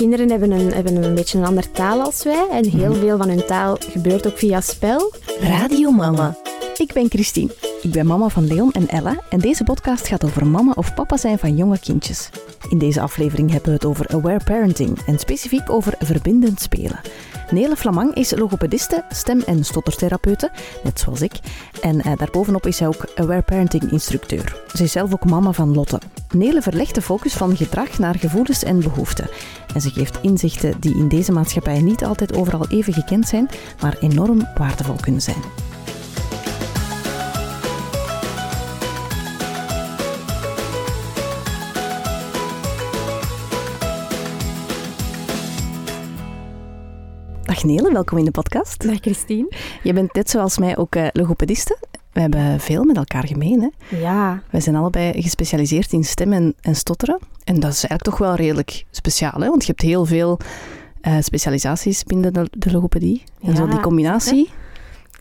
kinderen hebben een, hebben een beetje een andere taal als wij. En heel veel van hun taal gebeurt ook via spel. Radio Mama. Ik ben Christine. Ik ben mama van Leon en Ella en deze podcast gaat over mama of papa zijn van jonge kindjes. In deze aflevering hebben we het over aware parenting en specifiek over verbindend spelen. Nele Flamang is logopediste, stem- en stottertherapeute, net zoals ik. En eh, daarbovenop is zij ook aware parenting instructeur. Ze is zelf ook mama van Lotte. Nele verlegt de focus van gedrag naar gevoelens en behoeften. En ze geeft inzichten die in deze maatschappij niet altijd overal even gekend zijn, maar enorm waardevol kunnen zijn. Dag Nele, welkom in de podcast. Dag Christine. Je bent net zoals mij ook uh, logopediste. We hebben veel met elkaar gemeen. Hè? Ja. Wij zijn allebei gespecialiseerd in stemmen en, stotteren. En dat is eigenlijk toch wel redelijk speciaal, hè? want je hebt heel veel uh, specialisaties binnen de, de logopedie. En Ja, zo die combinatie.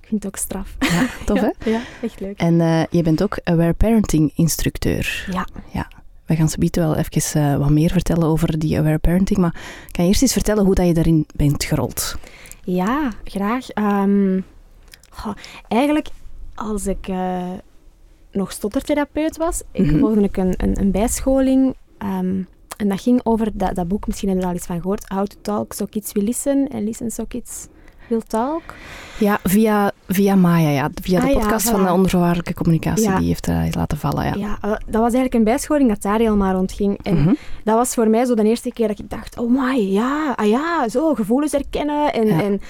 Ik vind het ook straf. Ja, tof hè? Ja, echt leuk. En uh, je bent ook aware parenting instructeur. Ja. ja. We gaan ze wel even uh, wat meer vertellen over die aware parenting. Maar kan je eerst eens vertellen hoe dat je daarin bent gerold? Ja, graag. Um, goh, eigenlijk, als ik uh, nog stottertherapeut was, Mhm. ik volgde ik een, een, een bijscholing. Um, en dat ging over dat, dat boek, misschien hebben we er al iets van gehoord, How to Talk So Kids Will Listen en Listen So Kids Will Talk. Ja, via, via Maya, ja. via de Ah, podcast van de onvoorwaardelijke communicatie. Ja. Die heeft dat laten vallen, ja. Ja, uh, dat was eigenlijk een bijscholing dat daar helemaal rond ging. En Mhm. dat was voor mij zo de eerste keer dat ik dacht, oh my, ja, ah ja, zo, gevoelens herkennen. En, en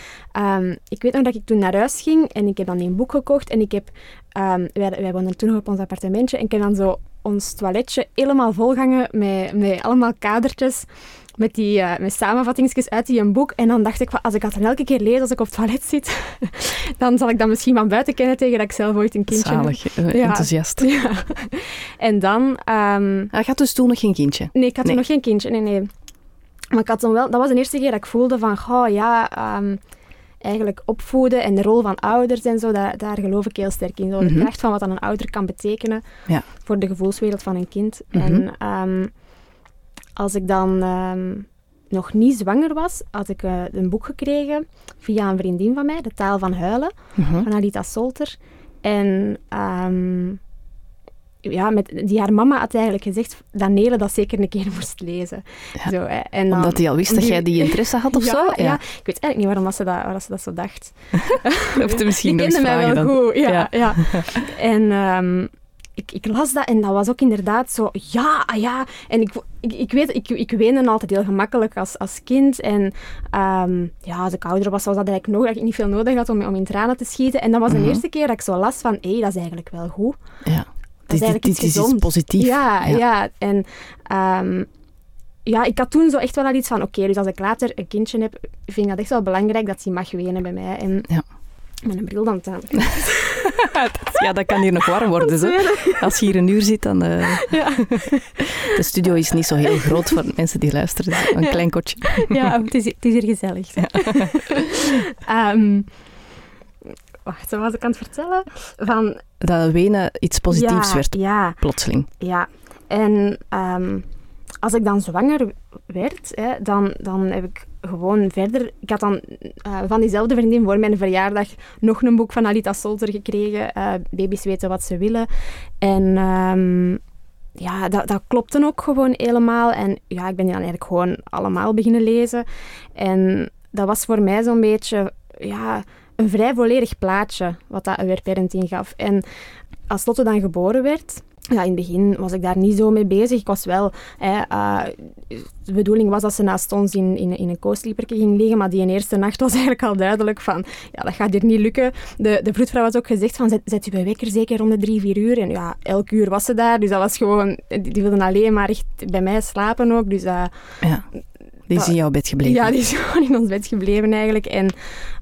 um, ik weet nog dat ik toen naar huis ging en ik heb dan een boek gekocht en ik heb, um, wij, wij woonden toen nog op ons appartementje en ik heb dan zo ons toiletje helemaal volgangen met, met allemaal kadertjes. Met, die, uh, met samenvattingsjes uit die een boek. En dan dacht ik, van, als ik dat dan elke keer lees als ik op het toilet zit, dan zal ik dat misschien van buiten kennen tegen dat ik zelf ooit een kindje heb. Zalig, eh, Ja. enthousiast. Ja. En dan... Um, Hij had dus toen nog geen kindje. nee, ik had Nee. toen nog geen kindje. Nee, nee. Maar ik had dan wel... Dat was de eerste keer dat ik voelde van... Goh, ja... ehm, eigenlijk opvoeden en de rol van ouders en zo, daar, daar geloof ik heel sterk in. Zo, de Mhm. kracht van wat dan een ouder kan betekenen Ja. voor de gevoelswereld van een kind. Mhm. En ehm, als ik dan ehm, nog niet zwanger was, had ik eh, een boek gekregen via een vriendin van mij, De Taal van Huilen Mhm. van Alita Solter. En ehm, ja, met, die haar mama had eigenlijk gezegd dat Nele dat zeker een keer moest lezen. Ja. Zo, hè. en dan- Omdat hij al wist dat die- jij die interesse had of ja, zo? Ja. ik weet eigenlijk niet waarom dat ze dat, waarom ze dat zo dacht. Of misschien nog eens mij wel dan. goed, ja. Ja. ja. En ehm, ik, ik las dat en dat was ook inderdaad zo, ja, ah ja. En ik, ik, ik weet, ik, ik weende altijd heel gemakkelijk als, als kind. En ehm, ja, als ik ouder was, was dat eigenlijk nog dat ik niet veel nodig had om, om in tranen te schieten. En dat was de Mhm. eerste keer dat ik zo las van, hé, dat is eigenlijk wel goed. Ja. Dat is Dit, eigenlijk dit is positief. Ja, ja. En ehm, ja, ik had toen zo echt wel al iets van, oké, dus als ik later een kindje heb, vind ik dat echt wel belangrijk dat hij mag wenen bij mij. En Ja. Met een bril dan aan. Ja, dat kan hier nog warm worden. Zo. Als je hier een uur zit, dan... eh, Ja. De studio is niet zo heel groot voor mensen die luisteren. Is Een Ja. klein kotje. ja, het is, het is hier gezellig. Ehm, wacht, wat was ik aan het vertellen? Van, Dat wenen iets positiefs werd, Ja, plotseling. ja. En ehm, als ik dan zwanger werd, hè, dan, dan heb ik gewoon verder... Ik had dan eh, van diezelfde vriendin voor mijn verjaardag nog een boek van Alita Solter gekregen. eh, Baby's weten wat ze willen. En ehm, ja, dat, dat klopte ook gewoon helemaal. En ja, ik ben die dan eigenlijk gewoon allemaal beginnen lezen. En dat was voor mij zo'n beetje... Ja, een vrij volledig plaatje wat dat aware parenting gaf. En als Lotte dan geboren werd, ja, in het begin was ik daar niet zo mee bezig. Ik was wel... Hè, eh, de bedoeling was dat ze naast ons in, in, in een co-sleeperke ging liggen, maar die eerste nacht was eigenlijk al duidelijk van, ja, dat gaat hier niet lukken. De, de vroedvrouw had ook gezegd van, zet, zet uw wekker zeker rond de drie, vier uur. En ja, elk uur was ze daar, dus dat was gewoon... Die, die wilden alleen maar echt bij mij slapen ook, dus... eh, Ja. Die is in jouw bed gebleven. ja, die is gewoon in ons bed gebleven eigenlijk. En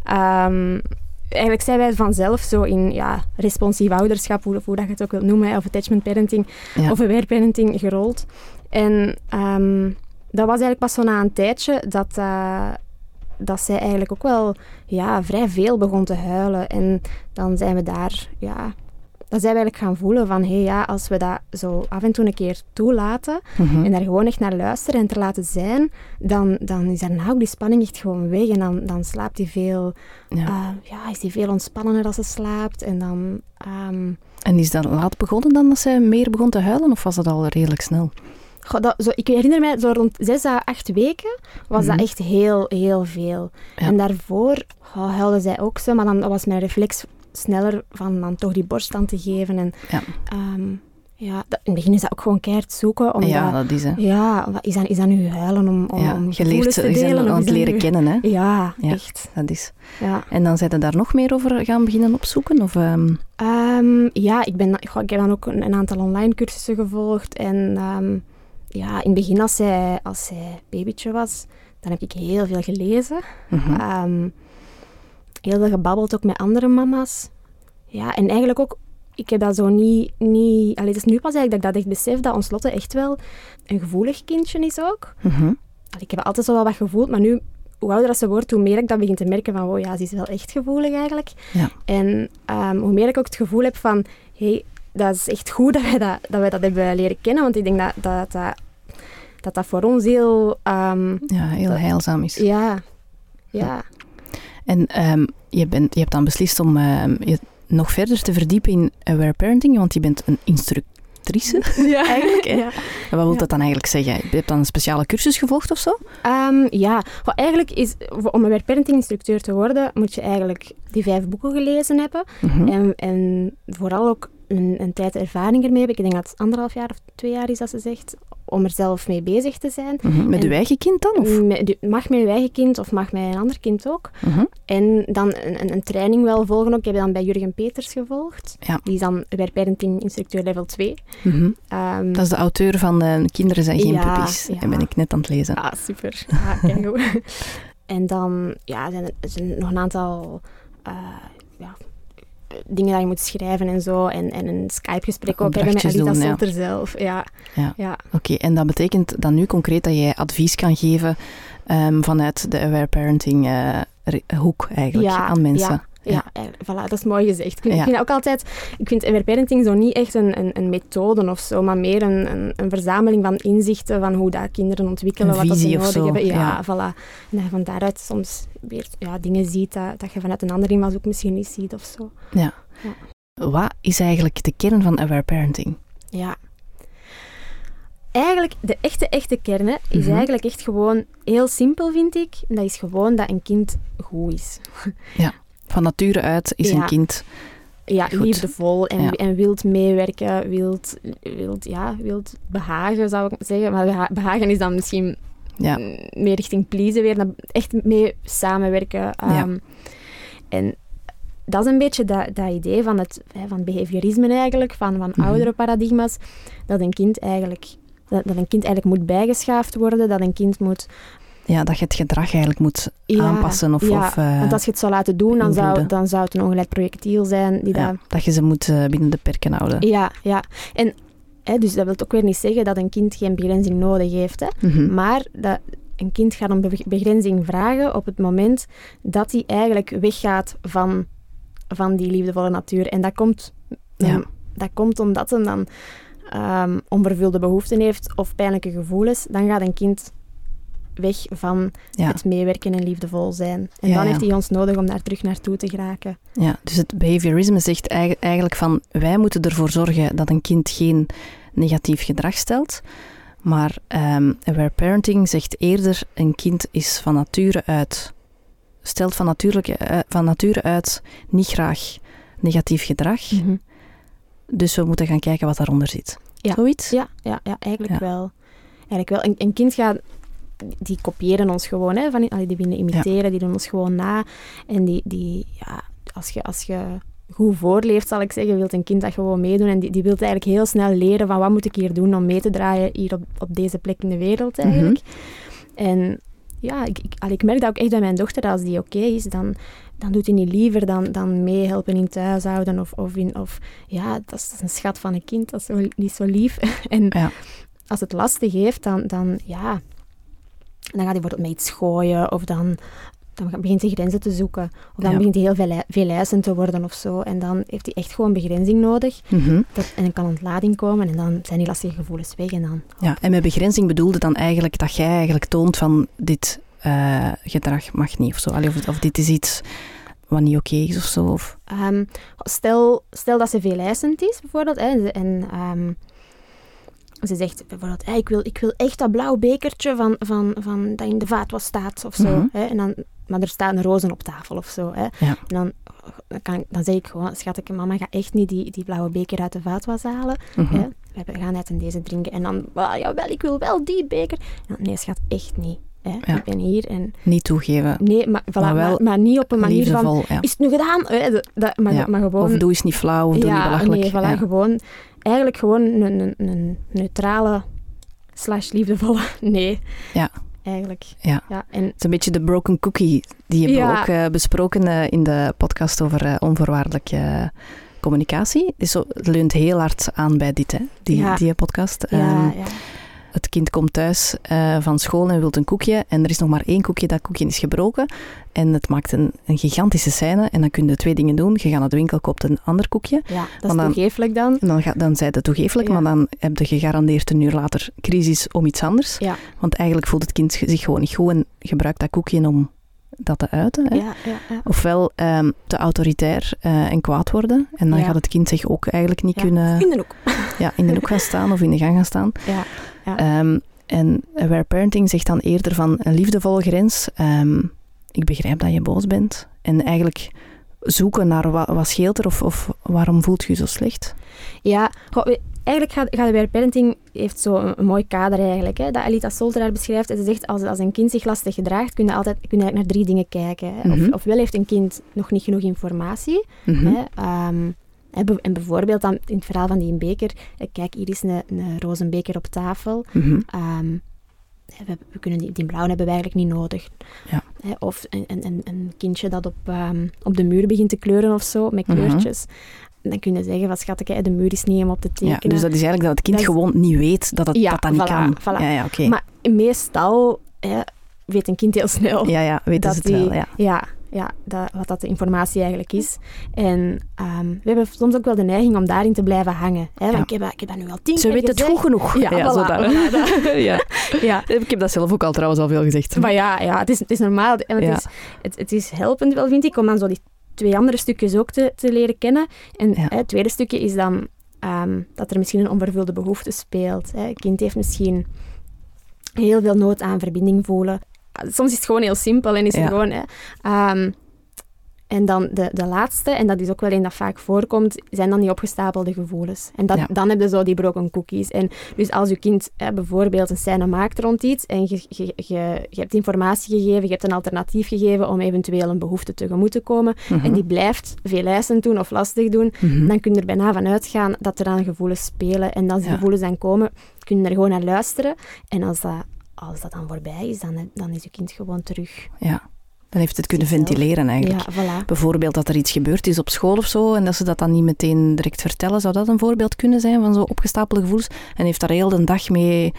ehm, eigenlijk zijn wij vanzelf zo in ja, responsief ouderschap, hoe, hoe dat je het ook wilt noemen, of attachment parenting, Ja. of aware parenting gerold. En ehm, dat was eigenlijk pas zo na een tijdje dat, eh, dat zij eigenlijk ook wel ja, vrij veel begon te huilen. En dan zijn we daar ja, dat zij eigenlijk gaan voelen van, hé hey, ja, als we dat zo af en toe een keer toelaten Mhm. en daar gewoon echt naar luisteren en te laten zijn, dan, dan is daarna ook die spanning echt gewoon weg en dan, dan slaapt hij veel, Ja. ja. ja, is hij veel ontspannender als ze slaapt en dan... ehm, En is dat laat begonnen dan dat zij meer begon te huilen of was dat al redelijk snel? Goh, dat, zo, ik herinner mij, zo rond zes à acht weken was Mhm. dat echt heel, heel veel. Ja. En daarvoor goh, huilde zij ook zo, maar dan was mijn reflex sneller van dan toch die borst aan te geven. En, Ja. ehm, ja, dat, in het begin is dat ook gewoon keihard zoeken. Omdat, ja, ja, dat is hè. wat, is, dat, is dat nu huilen om, om, Ja, om je leert te je delen? is het leren nu- kennen, hè? Ja, Ja. echt. Dat is. Ja. En dan zijn er daar nog meer over gaan beginnen opzoeken? Of, ehm, Ehm, ja, ik, ben, goh, ik heb dan ook een, een aantal online cursussen gevolgd. En ja, in het begin, als zij, als zij babytje was, dan heb ik heel veel gelezen. mhm. Heel veel gebabbeld ook met andere mama's. Ja, en eigenlijk ook, ik heb dat zo niet... niet allee, het is nu pas eigenlijk dat ik dat echt besef, dat ons Lotte echt wel een gevoelig kindje is ook. Mhm. Allee, ik heb altijd zo wel wat gevoeld, maar nu, hoe ouder dat ze wordt, hoe meer ik dat begin te merken van, wow, ja, ze is wel echt gevoelig eigenlijk. Ja. En ehm, hoe meer ik ook het gevoel heb van, hey, dat is echt goed dat wij dat, dat, wij dat hebben leren kennen, want ik denk dat dat, dat, dat, dat voor ons heel... ehm, Ja, heel heilzaam is. ja, ja, En ehm, je, bent, je hebt dan beslist om ehm, je nog verder te verdiepen in aware parenting, want je bent een instructrice. ja. Eigenlijk, hè? Ja. En wat wil Ja. dat dan eigenlijk zeggen? Je hebt dan een speciale cursus gevolgd of zo? Ehm, ja, eigenlijk is, om een parenting-instructeur te worden, moet je eigenlijk die vijf boeken gelezen hebben. Mhm. En, en vooral ook een, een tijd ervaring ermee hebben. Ik denk dat het anderhalf jaar of twee jaar is, dat ze zegt, om er zelf mee bezig te zijn. Mhm. Met en- uw eigen kind dan? Of? Met- mag met je eigen kind of mag met een ander kind ook. Mhm. En dan een, een, een training wel volgen ook. Ik heb dan bij Jurgen Peters gevolgd. Ja. Die is dan bij parenting-instructeur level 2. Mhm. Ehm, Dat is de auteur van eh, Kinderen zijn geen Ja, puppies. ja. Dat ben ik net aan het lezen. Ah, super. Goed. en dan ja, zijn er zijn nog een aantal eh, ja, dingen dat je moet schrijven en zo. En, en een Skype-gesprek ook hebben met Alita doen, ja. Solter zelf. Ja. Ja. Ja. Oké, en dat betekent dan nu concreet dat jij advies kan geven ehm, vanuit de aware parenting eh, hoek eigenlijk Ja, aan mensen. Ja, ja, voilà, dat is mooi gezegd. Ik vind, Ja. ik vind ook altijd, ik vind aware parenting zo niet echt een, een, een methode of zo, maar meer een, een, een verzameling van inzichten van hoe dat kinderen ontwikkelen, wat dat ze nodig hebben. Ja, ja. voilà. En dat je van daaruit soms weer ja, dingen ziet dat, dat je vanuit een andere invalshoek misschien niet ziet of zo. Ja. Wat is eigenlijk de kern van aware parenting? Ja. Eigenlijk, de echte, echte kern hè, is Mhm. eigenlijk echt gewoon heel simpel, vind ik. En dat is gewoon dat een kind goed is. Van nature uit is Ja. een kind. Ja, Goed. liefdevol en, Ja. en wilt meewerken, wilt, wilt, ja, wilt behagen, zou ik zeggen. Maar beha- behagen is dan misschien Ja. meer richting pleasen weer. Echt mee samenwerken. Ehm, En dat is een beetje dat, dat idee van, het, van behaviorisme eigenlijk, van, van Mhm. oudere paradigma's, dat een kind eigenlijk... Dat een kind eigenlijk moet bijgeschaafd worden, dat een kind moet ja, dat je het gedrag eigenlijk moet ja, aanpassen of, ja, of eh, want als je het zou laten doen, dan zou, dan zou het een ongeleid projectiel zijn die ja, dat dat je ze moet eh, binnen de perken houden. Ja, ja. En hè, dus dat wil ook weer niet zeggen dat een kind geen begrenzing nodig heeft. Hè. Mhm. Maar dat een kind gaat om be- begrenzing vragen op het moment dat hij eigenlijk weggaat van, van die liefdevolle natuur. En dat komt, Ja. um, dat komt omdat hij dan ehm, onvervulde behoeften heeft of pijnlijke gevoelens. Dan gaat een kind weg van Ja. het meewerken en liefdevol zijn. En Ja, dan heeft hij ons nodig om daar terug naartoe te geraken. Ja, dus het behaviorisme zegt eigen- eigenlijk van wij moeten ervoor zorgen dat een kind geen negatief gedrag stelt. Maar ehm aware parenting zegt eerder een kind is van nature uit, stelt van, natuurlijke, eh, van nature uit niet graag negatief gedrag. Dus we moeten gaan kijken wat daaronder zit. Ja. Zoiets? Ja, ja, ja eigenlijk Ja. wel. Eigenlijk wel. Een, een kind gaat... Die kopiëren ons gewoon, hè. Van, allee, die willen imiteren, die doen ons gewoon na. En die... die ja, als je... Als je goed voorleeft, zal ik zeggen, wil een kind dat gewoon meedoen. En die, die wil eigenlijk heel snel leren van wat moet ik hier doen om mee te draaien hier op, op deze plek in de wereld eigenlijk. En ja, ik, ik, allee, ik merk dat ook echt bij mijn dochter, dat als die oké is, dan, dan doet hij niet liever dan, dan meehelpen in het huishouden. Of, of, in, of ja, dat is, dat is een schat van een kind, dat is zo, niet zo lief. en Ja. als het lastig heeft, dan, dan ja, dan gaat hij bijvoorbeeld met iets gooien of dan dan begint hij grenzen te zoeken. Of dan Ja. begint hij heel veel, veel te worden of zo. En dan heeft hij echt gewoon begrenzing nodig. Mhm. Dat, en dan kan ontlading komen en dan zijn die lastige gevoelens weg. En dan, Ja, en met begrenzing bedoelde dan eigenlijk dat jij eigenlijk toont van dit eh, gedrag mag niet of zo. Allee, of, of dit is iets wat niet oké is of zo. Of, Ehm, stel, stel dat ze veel eisend is, bijvoorbeeld. Hè, en ze- en ehm, ze zegt bijvoorbeeld, hey, ik, wil, ik wil echt dat blauw bekertje van, van, van, dat in de vaatwas staat of zo. Mhm. hè, en dan, maar er staan rozen op tafel of zo. Hè. Ja. En dan, dan, kan, ik- dan zeg ik gewoon, schatje, mama gaat echt niet die, die blauwe beker uit de vaatwas halen. Mhm. Hè. We gaan uit en deze drinken. En dan, ah, jawel, ik wil wel die beker. En dan, nee, schat, echt niet. Hè. Ja. Ik ben hier en... Niet toegeven. Nee, maar, voilà, Maar wel maar, maar niet op een manier van... Ja. Is het nu gedaan? Hè, dat- dat, maar, maar gewoon... Of doe eens niet flauw, of doe niet belachelijk. Nee, voilà, gewoon... Eigenlijk gewoon een, een, een neutrale slash liefdevolle... Nee. Ja. Eigenlijk. Ja. ja en, Het is een beetje de broken cookie. Die hebben Ja. we ook eh, besproken eh, in de podcast over eh, onvoorwaardelijke communicatie. Dus zo, het leunt heel hard aan bij dit, hè, die, Ja. die podcast. ja, Ehm, ja. Het kind komt thuis eh, van school en wil een koekje. En er is nog maar één koekje, dat koekje is gebroken. En het maakt een, een gigantische scène. En dan kun je twee dingen doen. Je gaat naar de winkel, koopt een ander koekje. ja, dat is dan- toegeeflijk dan. En dan, ga, dan zij het toegeeflijk, Ja. maar dan heb je gegarandeerd een uur later crisis om iets anders. Ja, Want eigenlijk voelt het kind zich gewoon niet goed en gebruikt dat koekje om dat te uiten. Hè? ja, ja, ja. Ofwel ehm, te autoritair eh, en kwaad worden. En dan gaat het kind zich ook eigenlijk niet Ja. kunnen In de hoek. ja, in de hoek gaan staan of in de gang gaan staan. Ja, ja. Ehm, en aware parenting zegt dan eerder van een liefdevolle grens. Ehm, ik begrijp dat je boos bent. En eigenlijk zoeken naar wat, wat scheelt er of, of waarom voelt je je zo slecht. Ja, eigenlijk gaat, gaat bij parenting heeft zo een, een mooi kader eigenlijk, hè, dat Elita Solter daar beschrijft. En ze zegt, als, als een kind zich lastig gedraagt, kun je, altijd, kun je eigenlijk naar drie dingen kijken. Hè. Mhm. Of, ofwel heeft een kind nog niet genoeg informatie, Mhm. hè, ehm, en be- en bijvoorbeeld dan in het verhaal van die beker, eh, kijk, hier is een, een roze beker op tafel. Mhm. Ehm, we, we kunnen die, die blauwe hebben we eigenlijk niet nodig. Ja. Of een, een, een- kindje dat op, ehm, op de muur begint te kleuren of zo, met Mhm. kleurtjes. Dan kun je zeggen, wat schat ik, de muur is niet om op te Ja, tekenen. dus dat is eigenlijk dat het kind Dat is- gewoon niet weet dat het, Ja, dat, dat niet voilà, kan. voilà. Ja, ja. Maar meestal hè, weet een kind heel snel Ja, ja, weten dat ze het die- wel. Ja. ja, ja, dat, wat dat de informatie eigenlijk is. En ehm, we hebben soms ook wel de neiging om daarin te blijven hangen. Hè? Want Ja. ik, heb, ik heb dat nu al tien Ze keer weet het goed genoeg. Ja, voilà, zo dat. ja. Ja. Ik heb dat zelf ook al trouwens al veel gezegd. Maar ja, ja het, is, het is normaal. En het, Ja. is, het, het is helpend wel, vind ik, om dan zo die twee andere stukjes ook te, te leren kennen. En Ja. het tweede stukje is dan ehm, dat er misschien een onvervulde behoefte speelt. Hè. Een kind heeft misschien heel veel nood aan verbinding voelen. Soms is het gewoon heel simpel en is Ja. het gewoon... Hè, ehm, en dan de, de laatste, en dat is ook wel een dat vaak voorkomt, zijn dan die opgestapelde gevoelens. En dat, Ja. dan heb je zo die broken cookies. En dus als je kind hè, bijvoorbeeld een scène maakt rond iets en je, je, je, je hebt informatie gegeven, je hebt een alternatief gegeven om eventueel een behoefte tegemoet te komen, Mhm. en die blijft veel eisen doen of lastig doen, Mhm. dan kun je er bijna van uitgaan dat er dan gevoelens spelen. En als die Ja. gevoelens dan komen, kun je er gewoon naar luisteren. En als dat, als dat dan voorbij is, dan, dan is je kind gewoon terug. Ja, dan heeft het kunnen ventileren eigenlijk. Ja, voilà. Bijvoorbeeld dat er iets gebeurd is op school of zo en dat ze dat dan niet meteen direct vertellen. Zou dat een voorbeeld kunnen zijn van zo opgestapelde gevoelens? En heeft daar heel de dag mee,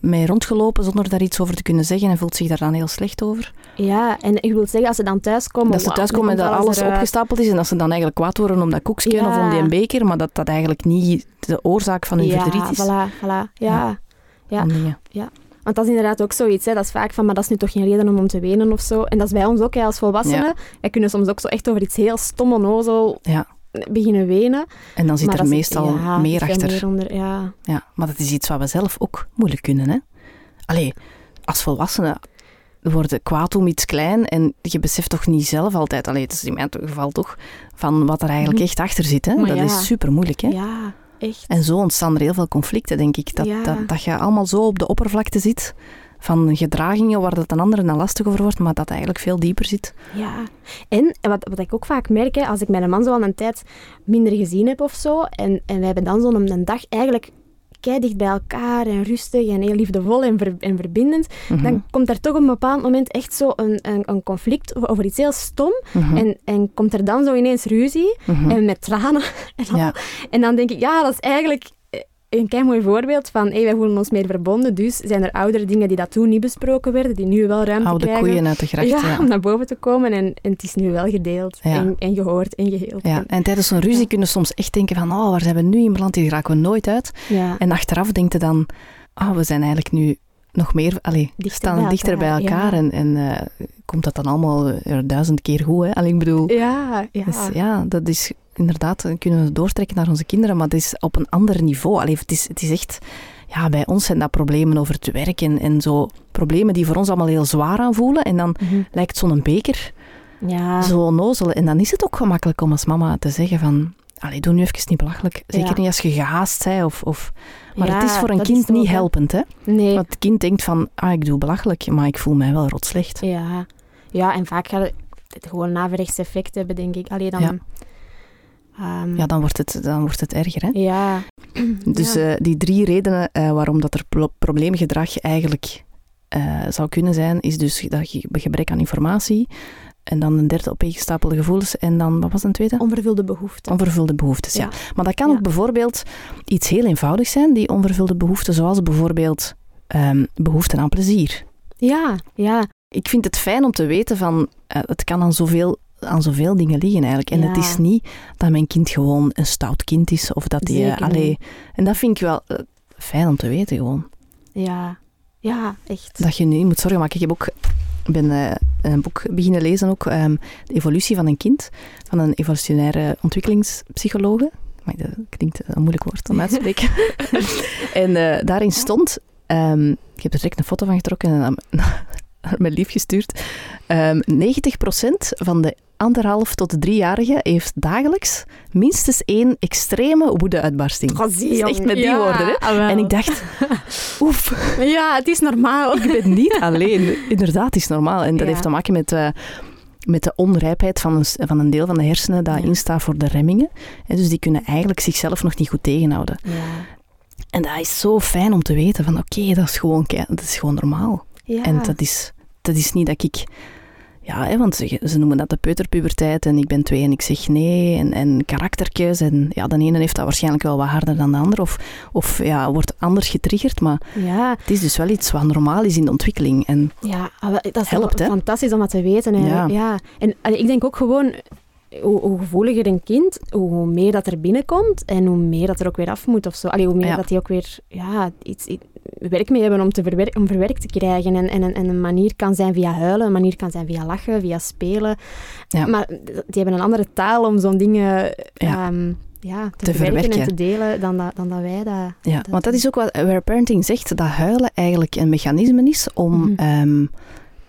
mee rondgelopen zonder daar iets over te kunnen zeggen en voelt zich daar dan heel slecht over? Ja, en ik wil zeggen, als ze dan thuiskomen... dat ze thuiskomen en dat alles opgestapeld is en dat ze dan eigenlijk kwaad worden om dat koekje Ja. of om die beker, maar dat dat eigenlijk niet de oorzaak van hun ja, verdriet is. Voilà, voilà. Ja. Ja. Van dingen. Want dat is inderdaad ook zoiets. Hè. Dat is vaak van, maar dat is nu toch geen reden om om te wenen of zo. En dat is bij ons ook hè, als volwassenen. Ja. Wij kunnen soms ook zo echt over iets heel stom onnozel Ja. beginnen wenen. En dan zit er meestal ja, meer er achter. Meer onder, ja. Ja, maar dat is iets wat we zelf ook moeilijk kunnen. Hè? Allee, als volwassenen worden kwaad om iets klein en je beseft toch niet zelf altijd, allee, het is in mijn geval toch, van wat er eigenlijk Mhm. echt achter zit. Hè? Maar Dat is super moeilijk. Hè? ja, echt. En zo ontstaan er heel veel conflicten, denk ik. Dat, Ja. dat, dat je allemaal zo op de oppervlakte zit van gedragingen waar dat een ander dan lastig over wordt, maar dat eigenlijk veel dieper zit. Ja. En wat, wat ik ook vaak merk, hè, als ik mijn man zo al een tijd minder gezien heb of zo, en, en wij hebben dan zo om een dag eigenlijk kei dicht bij elkaar en rustig en heel liefdevol en, ver- en verbindend, Mhm. dan komt er toch op een bepaald moment echt zo een, een, een conflict over, iets heel stom. Mhm. En, en komt er dan zo ineens ruzie Mhm. en met tranen. En. Ja. en dan denk ik, ja, dat is eigenlijk... een klein mooi voorbeeld van hey, wij voelen ons meer verbonden, dus zijn er oudere dingen die dat toen niet besproken werden, die nu wel ruimte Oude krijgen. koeien uit de gracht, ja. om naar boven te komen en, en het is nu wel gedeeld Ja. en, en gehoord en geheeld. Ja, En- en tijdens zo'n ruzie kunnen we soms echt denken van, oh, waar zijn we nu in beland? Hier raken we nooit uit. ja. En achteraf denkt je dan, ah, we zijn eigenlijk nu nog meer, allee, Dichter staan bij dichter bij elkaar. En, en eh, komt dat dan allemaal duizend keer goed, hè? Allee, ik bedoel, ja, ja. dus ja, dat is inderdaad, dan kunnen we doortrekken naar onze kinderen, maar het is op een ander niveau. Allee, het, is, het is echt, ja, bij ons zijn dat problemen over het werk en, en zo problemen die voor ons allemaal heel zwaar aanvoelen. En dan Mhm. lijkt zo'n beker ja. zo onnozel. En dan is het ook gemakkelijk om als mama te zeggen van... Allee, doe nu even niet belachelijk. Zeker Ja. niet als je gehaast bent. Of, of... Maar Ja, het is voor een kind niet helpend. Hè? Nee. Want het kind denkt van... Ah, ik doe belachelijk, maar ik voel mij wel rot slecht. Ja. ja, en vaak gaat het gewoon een averechts effect hebben, denk ik. Allee, dan... Ja. Ehm, Ja, dan wordt het, dan wordt het erger. Hè? ja. Dus Ja. eh, die drie redenen eh, waarom dat er pro- probleemgedrag eigenlijk eh, zou kunnen zijn, is dus dat je gebrek aan informatie. En dan een derde opeengestapelde gevoelens. En dan, wat was een tweede? Onvervulde behoeften. Onvervulde behoeftes, ja. Ja. Maar dat kan Ja. ook bijvoorbeeld iets heel eenvoudigs zijn, die onvervulde behoeften, zoals bijvoorbeeld ehm behoefte aan plezier. Ja, ja. Ik vind het fijn om te weten van, het kan aan zoveel, aan zoveel dingen liggen eigenlijk. En Ja. het is niet dat mijn kind gewoon een stout kind is, of dat hij... Zeker allee, niet. en dat vind ik wel eh, fijn om te weten gewoon. Ja, ja, echt. Dat je nu moet zorgen maken. Ik heb ook ik ben eh, een boek beginnen lezen ook, ehm, De evolutie van een kind, van een evolutionaire ontwikkelingspsychologe. Maar dat klinkt een moeilijk woord om uit te spreken. en eh, daarin stond, ehm, ik heb er direct een foto van getrokken en naar mijn lief gestuurd, Ehm 90% van de anderhalf tot driejarigen heeft dagelijks minstens één extreme woede-uitbarsting. Zie, is echt met die Ja, woorden, hè? En ik dacht, oef, Ja, het is normaal. ik ben niet alleen. Inderdaad, het is normaal. En dat Ja. heeft te maken met, eh, met de onrijpheid van een, van een deel van de hersenen dat Ja. instaat voor de remmingen. En dus die kunnen eigenlijk zichzelf nog niet goed tegenhouden. Ja. En dat is zo fijn om te weten van oké, dat is gewoon dat is gewoon normaal. Ja. En dat is, dat is niet dat ik... Ja, hè, want ze, ze noemen dat de peuterpuberteit en ik ben twee en ik zeg nee. En, en karaktertjes. En ja, de ene heeft dat waarschijnlijk wel wat harder dan de ander. Of, of ja, wordt anders getriggerd. Maar ja, het is dus wel iets wat normaal is in de ontwikkeling. En ja, ah, dat is Helpt, hè? fantastisch om dat te weten. Ja. Ja. En allee, ik denk ook gewoon, hoe, hoe gevoeliger een kind, hoe meer dat er binnenkomt en hoe meer dat er ook weer af moet of zo. Allee, hoe meer Ja. dat die ook weer ja, iets, iets werk mee hebben om, te verwerk, om verwerkt te krijgen. En, en, een- en een manier kan zijn via huilen, een manier kan zijn via lachen, via spelen. Ja. Maar die hebben een andere taal om zo'n dingen Ja. ehm, ja, te, Te verwerken verwerken. en te delen dan dat, dan dat wij dat... Ja, dat want dat is ook wat Aware Parenting zegt, dat huilen eigenlijk een mechanisme is om ehm,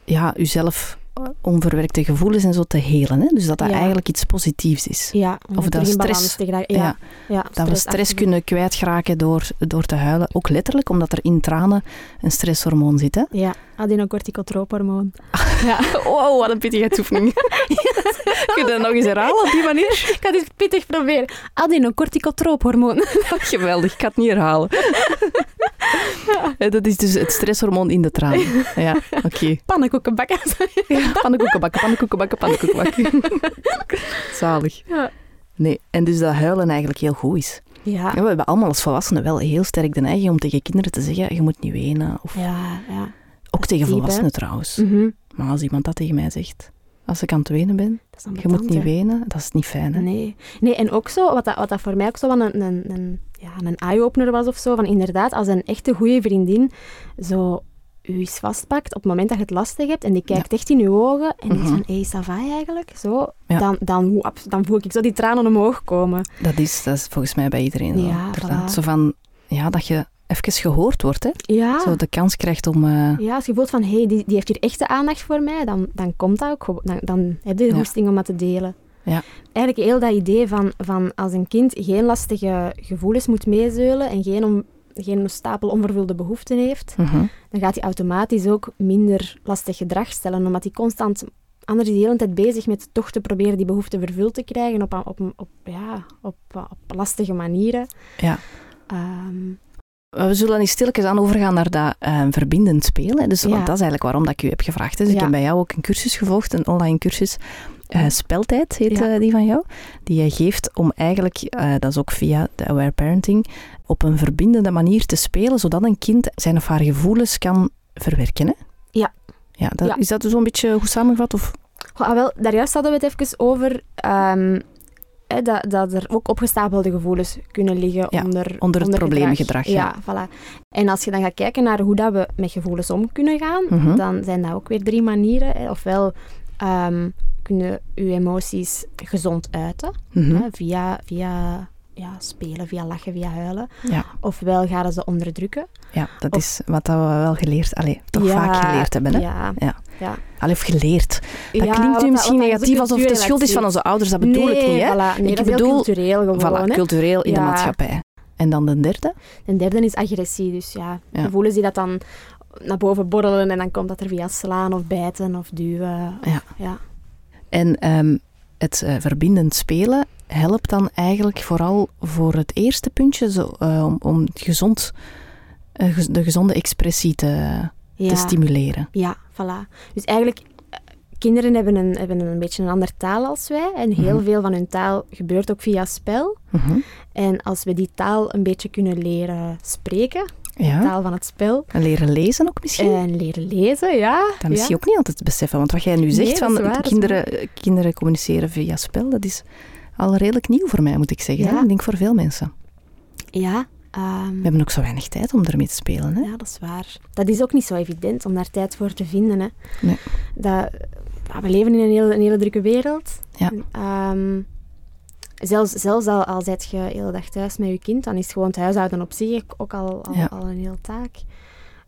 ja, uzelf onverwerkte gevoelens en zo te helen. Hè? Dus dat dat Ja. eigenlijk iets positiefs is. Ja, Of dat stress-. Ja. Ja, ja, Dat we stress kunnen kwijtraken door, door te huilen. Ook letterlijk, omdat er in tranen een stresshormoon zit. Hè? Ja, adenocorticotroophormoon. ja. Wow, wat een pittigheidsoefening. Kun je dat nog eens herhalen op die manier? Ik ga dit pittig proberen. Adenocorticotroophormoon. Geweldig, ik ga het niet herhalen. Dat is dus het stresshormoon in de traan. Ja, oké. Pannenkoeken bakken. Ja, pannenkoeken bakken, pannenkoeken bakken, pannenkoeken bakken. Zalig. Ja. Nee, en dus dat huilen eigenlijk heel goed is. Ja. We hebben allemaal als volwassenen wel heel sterk de neiging om tegen kinderen te zeggen, je moet niet wenen. Of Ja, ja. ook tegen diep, volwassenen trouwens. Mhm. Maar als iemand dat tegen mij zegt, als ik aan het wenen ben, je moet niet wenen, dat is niet fijn. Hè? Nee. nee, en ook zo, wat dat, wat dat voor mij ook zo een, een, een, ja, een eye-opener was of zo, van inderdaad, als een echte goede vriendin zo u eens vastpakt op het moment dat je het lastig hebt en die kijkt echt in je ogen en denkt Mhm. van, hé, hey, ça va eigenlijk? Zo, Ja. dan, dan, dan voel ik zo die tranen omhoog komen. Dat, is, dat is volgens mij bij iedereen zo, Ja, voilà. Zo van, ja, dat je even gehoord wordt, hè. Ja. Zo de kans krijgt om... eh, Ja, als je voelt van, hé, hey, die, die heeft hier echte aandacht voor mij, dan, dan komt dat ook. Dan, dan heb je de Ja. hoesting om dat te delen. Ja. Eigenlijk heel dat idee van, van als een kind geen lastige gevoelens moet meezeulen en geen, om, geen stapel onvervulde behoeften heeft, mhm. dan gaat hij automatisch ook minder lastig gedrag stellen, omdat hij constant... Anders is hij de hele tijd bezig met toch te proberen die behoeften vervuld te krijgen op, op, op, ja, op, op lastige manieren. Ja. Ehm, we zullen eens stilletjes aan overgaan naar dat uh, verbindend spelen. Dus Ja. want dat is eigenlijk waarom dat ik u heb gevraagd. Dus ik heb bij jou ook een cursus gevolgd, een online cursus. eh, speltijd heet Ja. eh, die van jou. Die je geeft om eigenlijk, eh, dat is ook via de Aware Parenting, op een verbindende manier te spelen, zodat een kind zijn of haar gevoelens kan verwerken. Hè? Ja. ja, dat. Is dat zo'n beetje goed samengevat? Of? Ah, wel, daarjuist hadden we het even over ehm, hè, dat, dat er ook opgestapelde gevoelens kunnen liggen Ja, onder, onder het probleemgedrag, Ja, voilà. En als je dan gaat kijken naar hoe dat we met gevoelens om kunnen gaan, Mhm. dan zijn dat ook weer drie manieren. Hè. Ofwel ehm, kunnen je emoties gezond uiten, Mhm. hè, via, via ja, spelen, via lachen, via huilen. Ja, Ofwel gaan ze onderdrukken. ja, dat Of- is wat dat we wel geleerd, allee, toch Ja, vaak geleerd hebben. Hè? Ja. Ja. ja. Allee, of geleerd. Dat klinkt nu misschien negatief, alsof het de schuld is van onze ouders. Dat bedoel nee, ik niet, hè? Voilà, nee, Ik dat bedoel- cultureel gewoon. Voilà, hè. cultureel in de maatschappij. En dan de derde? En derde is agressie. Dus ja, Ja. gevoelens die dat dan naar boven borrelen en dan komt dat er via slaan of bijten of duwen. Ja. ja. En ehm, het eh, verbindend spelen helpt dan eigenlijk vooral voor het eerste puntje, zo, eh, om, om gezond, eh, de gezonde expressie te, te stimuleren. ja, voilà. Dus eigenlijk, eh, kinderen hebben een, hebben een beetje een andere taal als wij. En heel Mhm. veel van hun taal gebeurt ook via spel. Mhm. En als we die taal een beetje kunnen leren spreken, Ja. taal van het spel, En leren lezen ook misschien? en leren lezen, ja. dat is ja. je ook niet altijd beseffen. Want wat jij nu zegt Nee, van waar, kinderen, kinderen communiceren via spel, dat is al redelijk nieuw voor mij, moet ik zeggen. Ja. Ik denk voor veel mensen. Ja, ehm, We hebben ook zo weinig tijd om ermee te spelen. Hè? Ja, dat is waar. Dat is ook niet zo evident om daar tijd voor te vinden. Hè. Nee. Dat, we leven in een hele, een hele drukke wereld. Ja. Ehm, zelfs zelfs al, al zit je de hele dag thuis met je kind, dan is gewoon het huishouden op zich ook al, al, Ja. al een hele taak.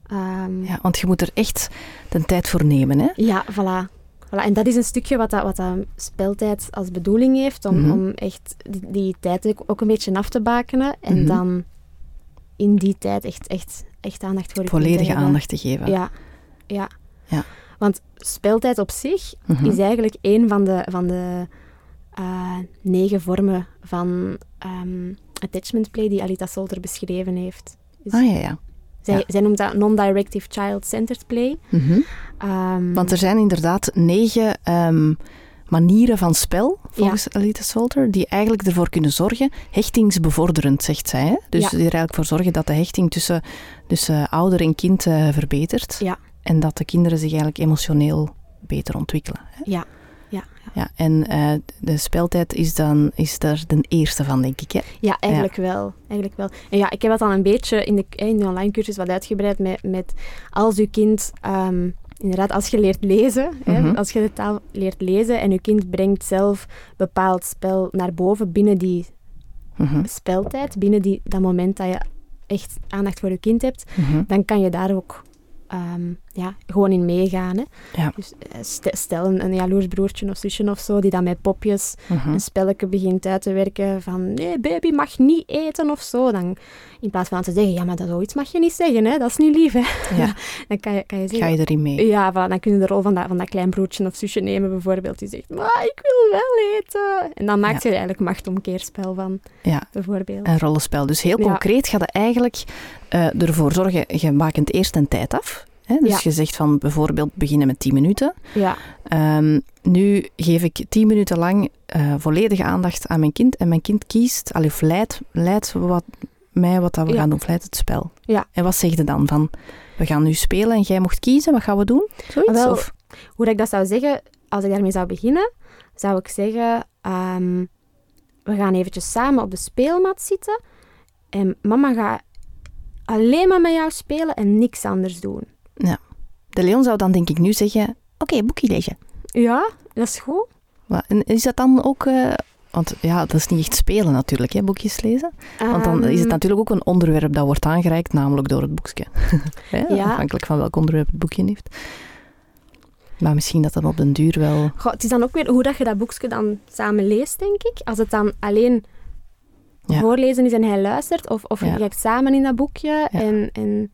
Ehm, Ja, want je moet er echt de tijd voor nemen. Hè? ja, voilà. Voilà, en dat is een stukje wat dat, wat dat speltijd als bedoeling heeft, om, Mhm. om echt die, die tijd ook- een beetje af te bakenen en Mhm. dan in die tijd echt, echt, echt aandacht voor Volledige aandacht te geven. Ja, ja. Ja. Want speeltijd op zich Mhm. is eigenlijk een van de, van de eh, negen vormen van ehm, attachment play die Alita Solter beschreven heeft. Dus Ah ja, ja. Zij, ja. zij noemt dat non-directive child-centered play. Mhm. Ehm, Want er zijn inderdaad negen ehm, manieren van spel, volgens Alita Salter, die eigenlijk ervoor kunnen zorgen, hechtingsbevorderend, zegt zij. Hè? Dus Ja. die er eigenlijk voor zorgen dat de hechting tussen, tussen ouder en kind eh, verbetert. Ja. En dat de kinderen zich eigenlijk emotioneel beter ontwikkelen. Hè? Ja, ja, en eh, de speltijd is, dan, is daar de eerste van, denk ik. Hè? Ja, eigenlijk wel. Eigenlijk wel. En ja, ik heb dat dan een beetje in de, in de online cursus wat uitgebreid met, met als uw kind, ehm, inderdaad, als je leert lezen, hè, Mhm. als je de taal leert lezen en uw kind brengt zelf bepaald spel naar boven binnen die Mhm, speltijd, binnen die, dat moment dat je echt aandacht voor je kind hebt, mhm. dan kan je daar ook ehm, ja, gewoon in meegaan. Hè. Ja. Dus eh, st- stel een, een jaloers broertje of zusje of zo, die dan met popjes Mhm. een spelletje begint uit te werken van nee, baby mag niet eten of zo. Dan, in plaats van te zeggen, ja, maar dat zoiets mag je niet zeggen, hè? dat is niet lief. Hè? Ja. Dan kan je, kan je Ga zeggen... je erin mee? Ja, voilà, dan kun je de rol van dat, van dat klein broertje of zusje nemen, bijvoorbeeld. Die zegt, maar ik wil wel eten. En dan maakt Ja. je er eigenlijk machtomkeerspel van, Ja, bijvoorbeeld. een rollenspel. Dus heel Ja. concreet gaat het eigenlijk eh, ervoor zorgen, je maakt eerst een tijd af. Hè? Dus Ja. je zegt van bijvoorbeeld beginnen met 10 minuten. Ja, Ehm, nu geef ik 10 minuten lang eh, volledige aandacht aan mijn kind. En mijn kind kiest, allee, of leidt, leidt wat, mij wat dat we Ja. gaan doen, of leidt het spel. Ja. En wat zeg je dan? Van, we gaan nu spelen en jij mocht kiezen, wat gaan we doen? Zoiets? Wel, of? hoe dat ik dat zou zeggen, als ik daarmee zou beginnen, zou ik zeggen, ehm, we gaan eventjes samen op de speelmat zitten en mama gaat alleen maar met jou spelen en niks anders doen. De Leon zou dan denk ik nu zeggen, oké, boekje lezen. Ja, dat is goed. En is dat dan ook... eh, want ja, dat is niet echt spelen natuurlijk, hè, boekjes lezen. Want dan is het Ehm, natuurlijk ook een onderwerp dat wordt aangereikt, namelijk door het boekje. Ja. Afhankelijk van welk onderwerp het boekje heeft. Maar misschien dat dan op den duur wel... goh, het is dan ook weer hoe dat je dat boekje dan samen leest, denk ik. Als het dan alleen Ja. voorlezen is en hij luistert, of, of Ja. je kijkt samen in dat boekje Ja. en... en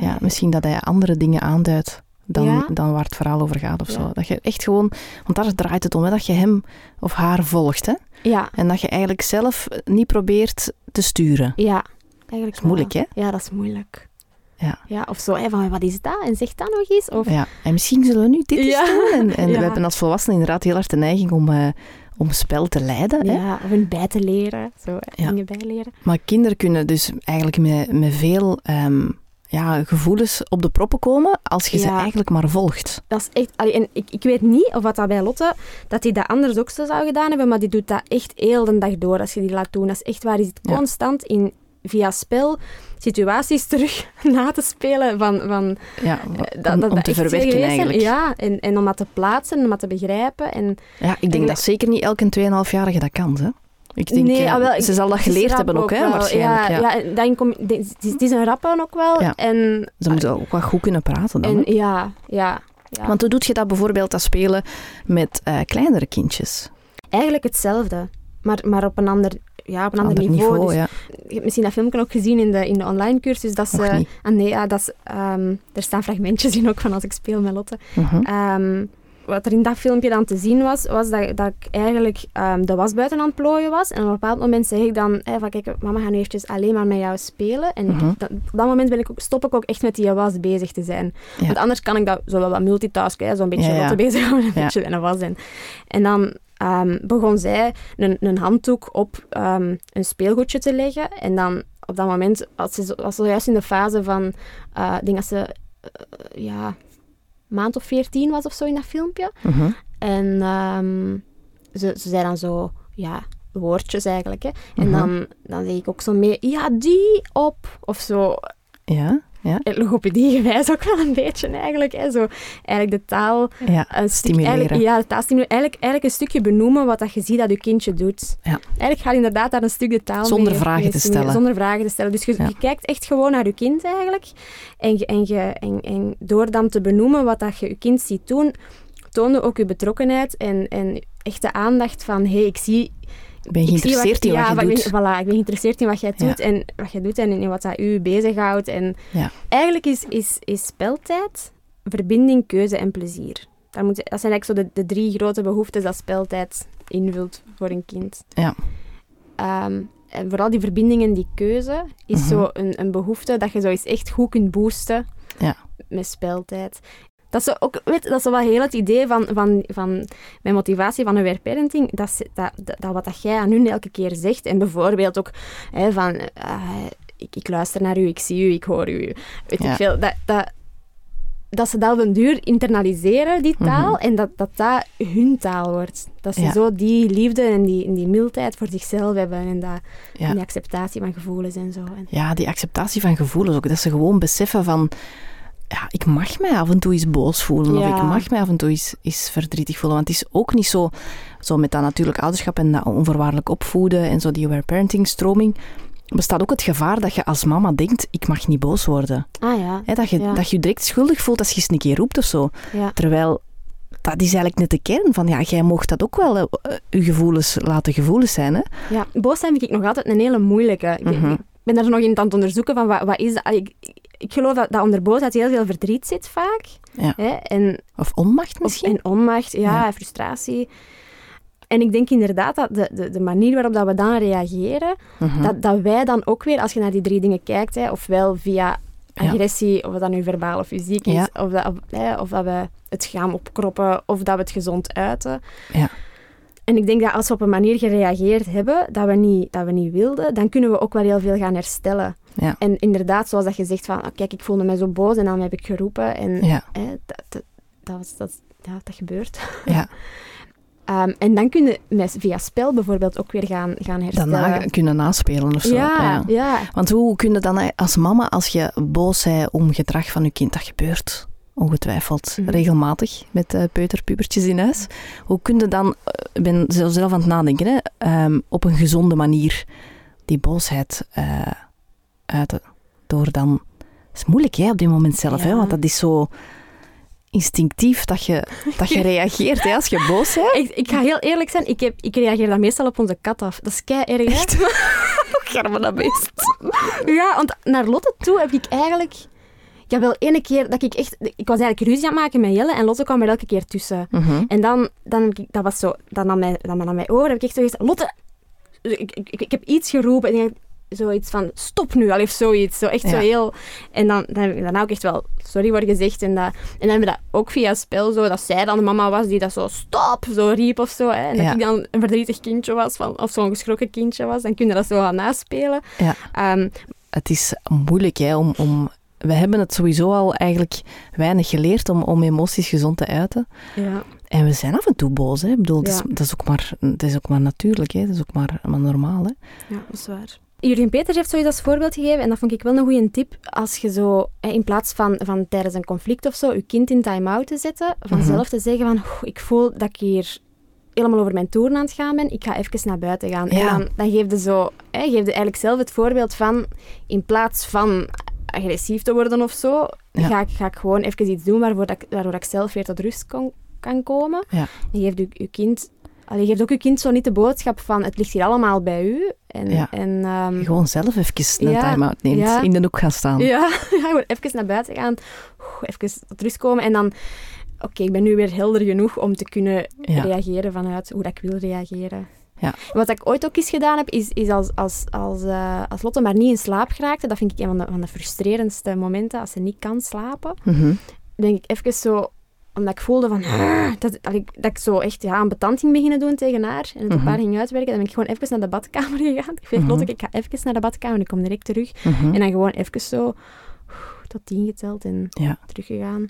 Ja, misschien dat hij andere dingen aanduidt dan, Ja. dan waar het verhaal over gaat of Ja. zo. Dat je echt gewoon... Want daar draait het om, hè, dat je hem of haar volgt. Hè? ja, En dat je eigenlijk zelf niet probeert te sturen. ja, eigenlijk is moeilijk, wel. hè? Ja, dat is moeilijk. Ja. ja of zo, hè, van wat is dat? En zeg dat nog eens. Of, Ja, en misschien zullen we nu dit eens doen. En, en we hebben als volwassenen inderdaad heel hard de neiging om, eh, om spel te leiden. Hè? ja, of een bij te leren. Zo, dingen bijleren. Maar kinderen kunnen dus eigenlijk met, met veel ehm, ja, gevoelens op de proppen komen als je ze eigenlijk maar volgt. Dat is echt... allee, en ik, ik weet niet of wat dat bij Lotte, dat hij dat anders ook zo zou gedaan hebben, maar die doet dat echt heel de dag door als je die laat doen. Dat is echt waar. Die zit Ja. constant in, via spel situaties terug na te spelen van... van Ja, eh, dat, om, dat om dat te verwerken eigenlijk. Ja, en, en om dat te plaatsen, om dat te begrijpen. En Ja, ik denk En- dat zeker niet elke 2,5-jarige dat kan. Hè? Ik denk, Nee, eh, ah, wel, ze zal dat geleerd hebben ook, hè, waarschijnlijk. Ja, Ja, ja. dan kom, het, is, het is een rappen ook wel. Ja. En, Ze moeten ook wat goed kunnen praten dan. en ja, ja, ja. Want hoe doe je dat bijvoorbeeld, dat spelen met eh, kleinere kindjes? Eigenlijk hetzelfde, maar, maar op een ander, ja, op een ander, niveau. Dus ja. Je hebt misschien dat filmpje ook gezien in de, in de online cursus. Dat ze, ah, nee, ja, dat is, ehm, er staan fragmentjes in ook van als ik speel met Lotte. Mhm. Ehm, wat er in dat filmpje dan te zien was, was dat, dat ik eigenlijk ehm, de was buiten aan het plooien was. En op een bepaald moment zeg ik dan, hey, van, kijk, mama gaat nu eventjes alleen maar met jou spelen. En Mhm. dat- op dat moment ben ik ook, stop ik ook echt met die was bezig te zijn. Ja. Want anders kan ik dat zo wel wat multitasken, hè, zo'n beetje Ja, ja. Lotte bezig houden, een beetje met een was. En, en dan ehm, begon zij een, een handdoek op ehm, een speelgoedje te leggen. En dan op dat moment, als ze, was ze juist in de fase van, eh, ik denk dat ze, eh, ja, maand of veertien was of zo in dat filmpje. Mhm. En ehm, ze, ze zei dan zo, ja, woordjes eigenlijk. Hè. En Mhm. dan, dan zeg ik ook zo mee, ja, die op, of zo. Ja, ja, En Logopedie gewijs ook wel een beetje eigenlijk. Hè. Zo, eigenlijk de taal... ja. Stuk, Stimuleren. eigenlijk, ja, de taal stimuleren. Eigenlijk, eigenlijk een stukje benoemen wat dat je ziet dat je kindje doet. Ja. Eigenlijk gaat inderdaad daar een stuk de taal Zonder mee- vragen mee te stellen. Zonder vragen te stellen. Dus je, Ja. je kijkt echt gewoon naar je kind eigenlijk. En, je, en, je, en, en door dan te benoemen wat dat je je kind ziet doen, toonde ook je betrokkenheid en, en echte aandacht van hé, hey, ik zie... Ik ben ik geïnteresseerd in wat ja, je ik ben- doet. Voilà, ik ben geïnteresseerd in wat jij Ja. doet en wat jij doet en in wat dat u bezighoudt. En Ja. Eigenlijk is, is, is speltijd verbinding, keuze en plezier. Dat, moet, dat zijn eigenlijk zo de, de drie grote behoeftes dat speltijd invult voor een kind. Ja. Ehm, en vooral die verbinding en die keuze is Mhm. zo een, een behoefte dat je zo eens echt goed kunt boosten Ja. met speltijd. Dat is, ook, weet, dat is wel heel het idee van, van, van mijn motivatie van aware parenting. Dat, dat, dat, wat dat jij aan hun elke keer zegt. En bijvoorbeeld ook hè, van... eh, ik, ik luister naar u, ik zie u, ik hoor u. Weet Ja. ik veel. Dat, dat, dat ze dat op den duur internaliseren, die taal. En dat, dat dat hun taal wordt. Dat ze Mhm. Ja. zo die liefde en die, en die mildheid voor zichzelf hebben. En, dat, Ja. en die acceptatie van gevoelens en zo. En, Ja, die acceptatie van gevoelens ook. Dat ze gewoon beseffen van... Ja, ik mag mij af en toe eens boos voelen. Of ik mag mij af en toe eens, eens verdrietig voelen. Want het is ook niet zo... Zo met dat natuurlijk ouderschap en dat onvoorwaardelijk opvoeden en zo die aware parenting stroming... bestaat ook het gevaar dat je als mama denkt, ik mag niet boos worden. ah ja, dat, je, Ja. dat je direct schuldig voelt als je eens een keer roept of zo. Terwijl, dat is eigenlijk net de kern van, ja, jij mocht dat ook wel, eh, je gevoelens laten gevoelens zijn. Hè? ja. Boos zijn vind ik nog altijd een hele moeilijke. Ik- Mhm. Ik ben daar nog in aan het onderzoeken van wat, wat is dat. Ik, ik geloof dat, dat onder boosheid heel veel verdriet zit vaak. Ja. Hè? En Of onmacht Of, misschien. en onmacht, ja, frustratie. En ik denk inderdaad dat de, de, de manier waarop dat we dan reageren, Mhm. dat, dat wij dan ook weer, als je naar die drie dingen kijkt, hè, ofwel via Ja. agressie, of dat nu verbaal of fysiek is, of, dat, of, hè, of dat we het gaan opkroppen, of dat we het gezond uiten. Ja. En ik denk dat als we op een manier gereageerd hebben dat we niet, dat we niet wilden, dan kunnen we ook wel heel veel gaan herstellen. Ja. En inderdaad, zoals dat je zegt van, ah, kijk, ik voelde me zo boos en dan heb ik geroepen. En Ja, dat, dat, dat, was- dat, ja, dat gebeurt. ja. Ehm, en dan kun je met, via spel bijvoorbeeld ook weer gaan, gaan herstellen. Daarna kunnen naspelen of zo. ja, ja. Want hoe kun je dan als mama, als je boos bent om gedrag van je kind, dat gebeurt ongetwijfeld Mhm. regelmatig met eh peuterpubertjes in huis. Hoe kun je dan, eh, ik ben zelf aan het nadenken, hè, ehm, op een gezonde manier die boosheid eh, uiten? Door dan, het is moeilijk hè, op dit moment zelf, hè, Ja. want dat is zo instinctief dat je, dat je reageert hè, als je boos bent. Ik, ik ga heel eerlijk zijn, ik, heb, ik reageer dan meestal op onze kat af. Dat is kei erg. Echt? Garme dat beest. Ja, want naar Lotte toe heb ik eigenlijk... Ik heb wel ene keer dat ik echt... Ik was eigenlijk ruzie aan het maken met Jelle en Lotte kwam er elke keer tussen. Mhm. En dan, dan heb ik, dat was zo, dan aan mij, dan aan mij oor heb ik echt zo gezegd, Lotte, ik, ik, ik, ik heb iets geroepen. En ik, zoiets van, stop nu al, of zoiets. Zo echt zo heel... En dan, dan heb ik daarna ook echt wel sorry voor gezegd. En, dat, en dan hebben we dat ook via spel zo, dat zij dan de mama was die dat zo, stop, zo riep of zo. Hè. En dat Ja. ik dan een verdrietig kindje was, van, of zo'n geschrokken kindje was. Dan kun je dat zo gaan naspelen. Ja. Ehm, Het is moeilijk hè, om, om... We hebben het sowieso al eigenlijk weinig geleerd om, om emoties gezond te uiten. ja. En we zijn af en toe boos. Hè. Ik bedoel, dat, is, dat, is ook maar, dat is ook maar natuurlijk. Hè. Dat is ook maar, maar normaal. Hè. Ja, dat is waar. Jurgen Peters heeft zoiets als voorbeeld gegeven en dat vond ik wel een goede tip. Als je zo, in plaats van, van tijdens een conflict of zo, je kind in time-out te zetten, vanzelf te zeggen van, "Oeh, ik voel dat ik hier helemaal over mijn toeren aan het gaan ben, ik ga even naar buiten gaan. Ja. En dan, dan geef je zo, hè, geef je eigenlijk zelf het voorbeeld van, in plaats van agressief te worden of zo, Ja. ga, ik, ga ik gewoon even iets doen waarvoor, dat, ik- waardoor ik zelf weer tot rust kon, kan komen. Ja. En geeft je, je kind... Allee, geeft ook je kind zo niet de boodschap van het ligt hier allemaal bij u. En, Ja. en, ehm, Gewoon zelf even een Ja, time-out neemt. ja. In de hoek gaan staan. ja, ja, gewoon even naar buiten gaan, even tot rust komen en dan, oké, ik ben nu weer helder genoeg om te kunnen reageren vanuit hoe dat ik wil reageren. Ja. Wat ik ooit ook eens gedaan heb, is, is als, als, als, eh, als Lotte maar niet in slaap geraakte, dat vind ik een van de, van de frustrerendste momenten, als ze niet kan slapen, Mhm. denk ik even zo, omdat ik voelde van, "Ah", dat, dat, ik, dat ik zo echt ja, een betant ging beginnen doen tegen haar en het op Mhm. haar ging uitwerken, dan ben ik gewoon even naar de badkamer gegaan. Ik Mhm. Lotte, ik ga even naar de badkamer en ik kom direct terug. Mhm. En dan gewoon even zo tot tien geteld en Ja. teruggegaan.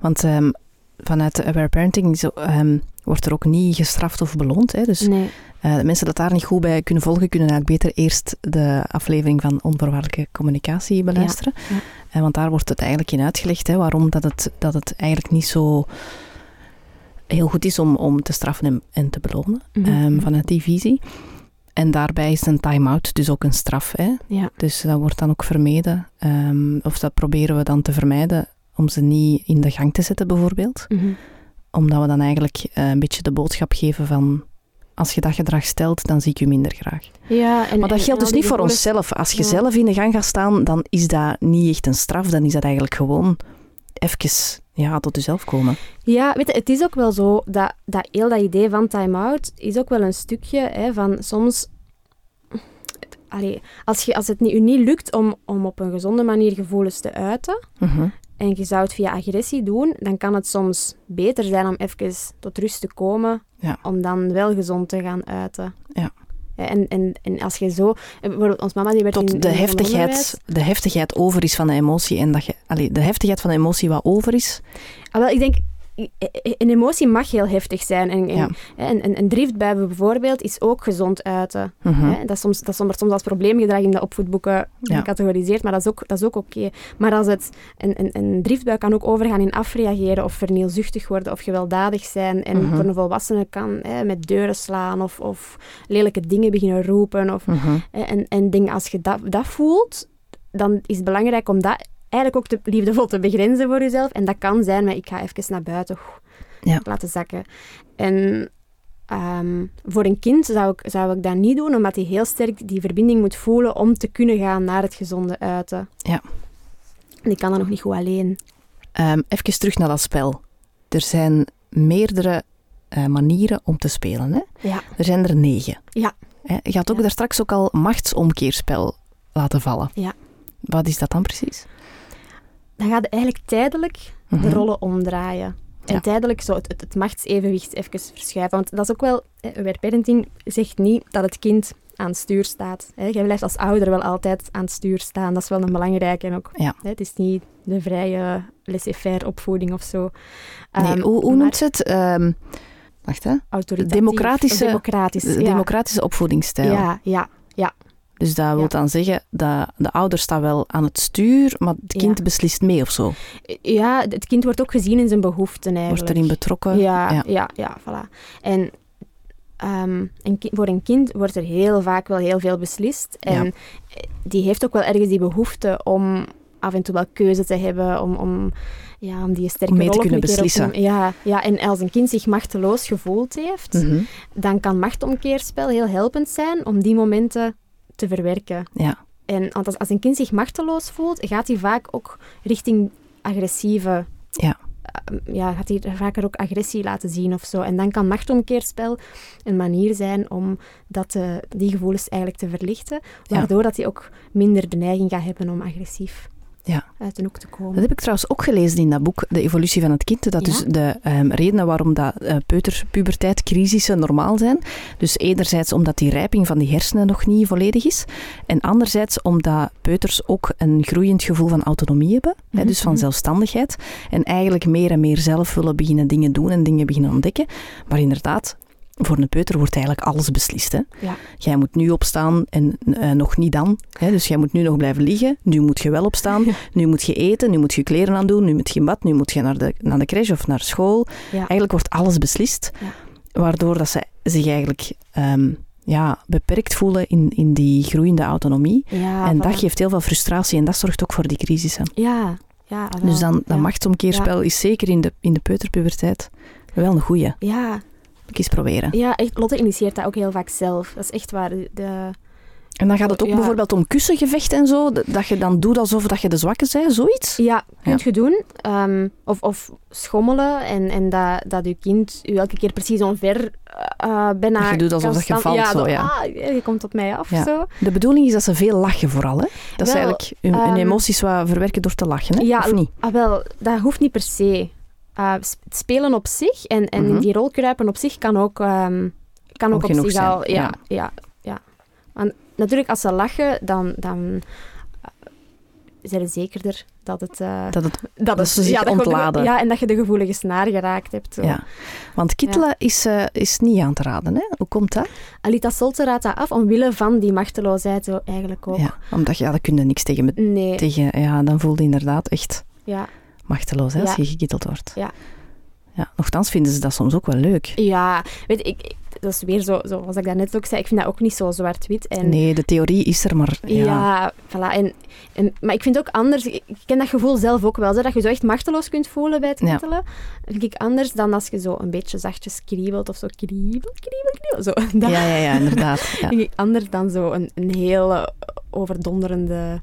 Want ehm, vanuit aware parenting zo, ehm, wordt er ook niet gestraft of beloond. Hè. Dus Nee. Eh, de mensen dat daar niet goed bij kunnen volgen, kunnen eigenlijk beter eerst de aflevering van onvoorwaardelijke communicatie beluisteren. ja. Eh, want daar wordt het eigenlijk in uitgelegd hè, waarom dat het, dat het eigenlijk niet zo heel goed is om, om te straffen en, en te belonen ehm, vanuit die visie. En daarbij is een time-out dus ook een straf. Hè. Ja. Dus dat wordt dan ook vermeden, ehm, of dat proberen we dan te vermijden om ze niet in de gang te zetten bijvoorbeeld. Mhm. Omdat we dan eigenlijk eh, een beetje de boodschap geven van als je dat gedrag stelt, dan zie ik je minder graag. Ja, en, Maar dat en- geldt dus niet voor onszelf. Als je Ja. zelf in de gang gaat staan, dan is dat niet echt een straf. Dan is dat eigenlijk gewoon even ja, tot jezelf komen. Ja, weet je, het is ook wel zo dat, dat heel dat idee van time-out is ook wel een stukje hè, van soms... Allee, als, je, als het niet, u niet lukt om, om op een gezonde manier gevoelens te uiten, Mhm. En je zou het via agressie doen, dan kan het soms beter zijn om even tot rust te komen, Ja. om dan wel gezond te gaan uiten. Ja. En, en, en als je zo... Bijvoorbeeld, ons mama die werd Tot de in heftigheid, de heftigheid over is van de emotie. En dat je, allee, de heftigheid van de emotie wat over is. Ah, wel, ik denk, een emotie mag heel heftig zijn. En, en, Ja. en, en een driftbui bijvoorbeeld is ook gezond uiten. Mhm. Dat, is soms, dat wordt soms als probleemgedrag in de opvoedboeken Ja. gecategoriseerd, maar dat is ook, dat is ook oké. Maar als het, een, een, een driftbui kan ook overgaan in afreageren of vernielzuchtig worden of gewelddadig zijn. En Mhm. voor een volwassene kan hè, met deuren slaan of, of lelijke dingen beginnen roepen. Of, Mhm. en, en denk, als je dat, dat voelt, dan is het belangrijk om dat eigenlijk ook te, liefdevol te begrenzen voor jezelf. En dat kan zijn met ik ga even naar buiten Ja. laten zakken. En ehm, voor een kind zou ik, zou ik dat niet doen, omdat hij heel sterk die verbinding moet voelen om te kunnen gaan naar het gezonde uiten. Ja. En die kan dat nog niet goed alleen. Ehm, even terug naar dat spel. Er zijn meerdere eh, manieren om te spelen. Hè? Ja. Er zijn er negen. Ja. Je had ook Ja. daar straks ook al machtsomkeerspel laten vallen. Ja. Wat is dat dan precies? Dan gaat eigenlijk tijdelijk de Mhm. rollen omdraaien. En Ja. tijdelijk zo het, het, het machtsevenwicht even verschuiven. Want dat is ook wel... eh, Aware parenting zegt niet dat het kind aan het stuur staat. Hè. Jij blijft als ouder wel altijd aan het stuur staan. Dat is wel een belangrijke. En ook, Ja. hè, het is niet de vrije laissez-faire opvoeding of zo. Nee, Ehm, hoe, hoe maar noemt ze het? Ehm, wacht hè. democratische- of democratisch. De ja. democratische opvoedingsstijl. Ja, ja, Dus dat wil Ja. dan zeggen dat de ouder staat wel aan het stuur, maar het kind Ja. beslist mee of zo. ja, het kind wordt ook gezien in zijn behoeften eigenlijk. Wordt erin betrokken. Ja, Ja. ja. ja, voilà. En ehm, een voor een kind wordt er heel vaak wel heel veel beslist. En Ja. die heeft ook wel ergens die behoefte om af en toe wel keuze te hebben, om, om, ja, om die sterke Om mee te kunnen beslissen. ja, ja, en als een kind zich machteloos gevoeld heeft, Mhm. dan kan machtomkeerspel heel helpend zijn om die momenten te verwerken. ja. En want als, als een kind zich machteloos voelt, gaat hij vaak ook richting agressieve Ja. ja, gaat hij vaker ook agressie laten zien of zo. En dan kan machtomkeerspel een manier zijn om dat, eh, die gevoelens eigenlijk te verlichten, waardoor dat hij ook minder de neiging gaat hebben om agressief ja. uit de hoek te komen. Dat heb ik trouwens ook gelezen in dat boek, De evolutie van het kind. Dat dus de um, redenen waarom dat uh, peuterpuberteit crisissen normaal zijn. Dus enerzijds omdat die rijping van die hersenen nog niet volledig is. En anderzijds omdat peuters ook een groeiend gevoel van autonomie hebben. hè, dus van mhm. zelfstandigheid. En eigenlijk meer en meer zelf willen beginnen dingen doen en dingen beginnen ontdekken. Maar inderdaad, voor een peuter wordt eigenlijk alles beslist. Hè? Ja. Jij moet nu opstaan en uh, nog niet dan. Hè? Dus jij moet nu nog blijven liggen. Nu moet je wel opstaan. Nu moet je eten. Nu moet je kleren aan doen. Nu moet je in bad. Nu moet je naar de, naar de crash of naar school. Ja. Eigenlijk wordt alles beslist. Ja. Waardoor dat ze zich eigenlijk um, ja, beperkt voelen in, in die groeiende autonomie. Ja, en dat geeft heel veel frustratie. En dat zorgt ook voor die crisissen. Ja, ja, dus dan, dat machtsomkeerspel is zeker in de, in de peuterpuberteit wel een goeie. Ja, eens proberen. Ja, echt, Lotte initieert dat ook heel vaak zelf. Dat is echt waar. De... En dan gaat het ook bijvoorbeeld om kussengevechten en zo, dat je dan doet alsof dat je de zwakke bent, zoiets? Ja, kunt je doen. Um, of, of schommelen en, en dat, dat je kind je elke keer precies onver uh, bijna... Dat je doet alsof dat je valt, ja, zo, ja. Ah, je komt op mij af, zo. De bedoeling is dat ze veel lachen vooral, hè? Dat ze eigenlijk hun, hun um, emoties wat verwerken door te lachen, hè? Ja, of niet? Ah, wel, dat hoeft niet per se. Uh, spelen op zich en, en mm -hmm. die rol kruipen op zich kan ook, um, kan ook, ook op zich zijn. al. Ja, ja, ja. ja. Want natuurlijk, als ze lachen, dan, dan uh, zijn ze zekerder dat het... Uh, dat, het, dat, dat ze zich ja, ontladen. ja, en dat je de gevoelige snaar geraakt hebt. Zo. Ja. Want kittelen is, is niet aan te raden, hè? Hoe komt dat? Alita Solte raadt dat af omwille van die machteloosheid zo eigenlijk ook. Ja, omdat ja, dat kun je niks tegen... Nee. tegen ja, dan voelde inderdaad echt... Ja machteloos hè, als je gekitteld wordt. Ja. ja. Nochtans vinden ze dat soms ook wel leuk. Ja, weet ik, dat is weer zo, zoals ik daarnet ook zei, ik vind dat ook niet zo zwart-wit. En... Nee, de theorie is er, maar ja... Ja, voilà. En, en, maar ik vind ook anders, ik ken dat gevoel zelf ook wel, zo, dat je zo echt machteloos kunt voelen bij het kittelen. Ja. vind ik anders dan als je zo een beetje zachtjes kriebelt of zo kriebel, kriebel, kriebel. Zo. Dat ja, ja, ja, inderdaad. Ja. vind ik anders dan zo een, een heel overdonderende...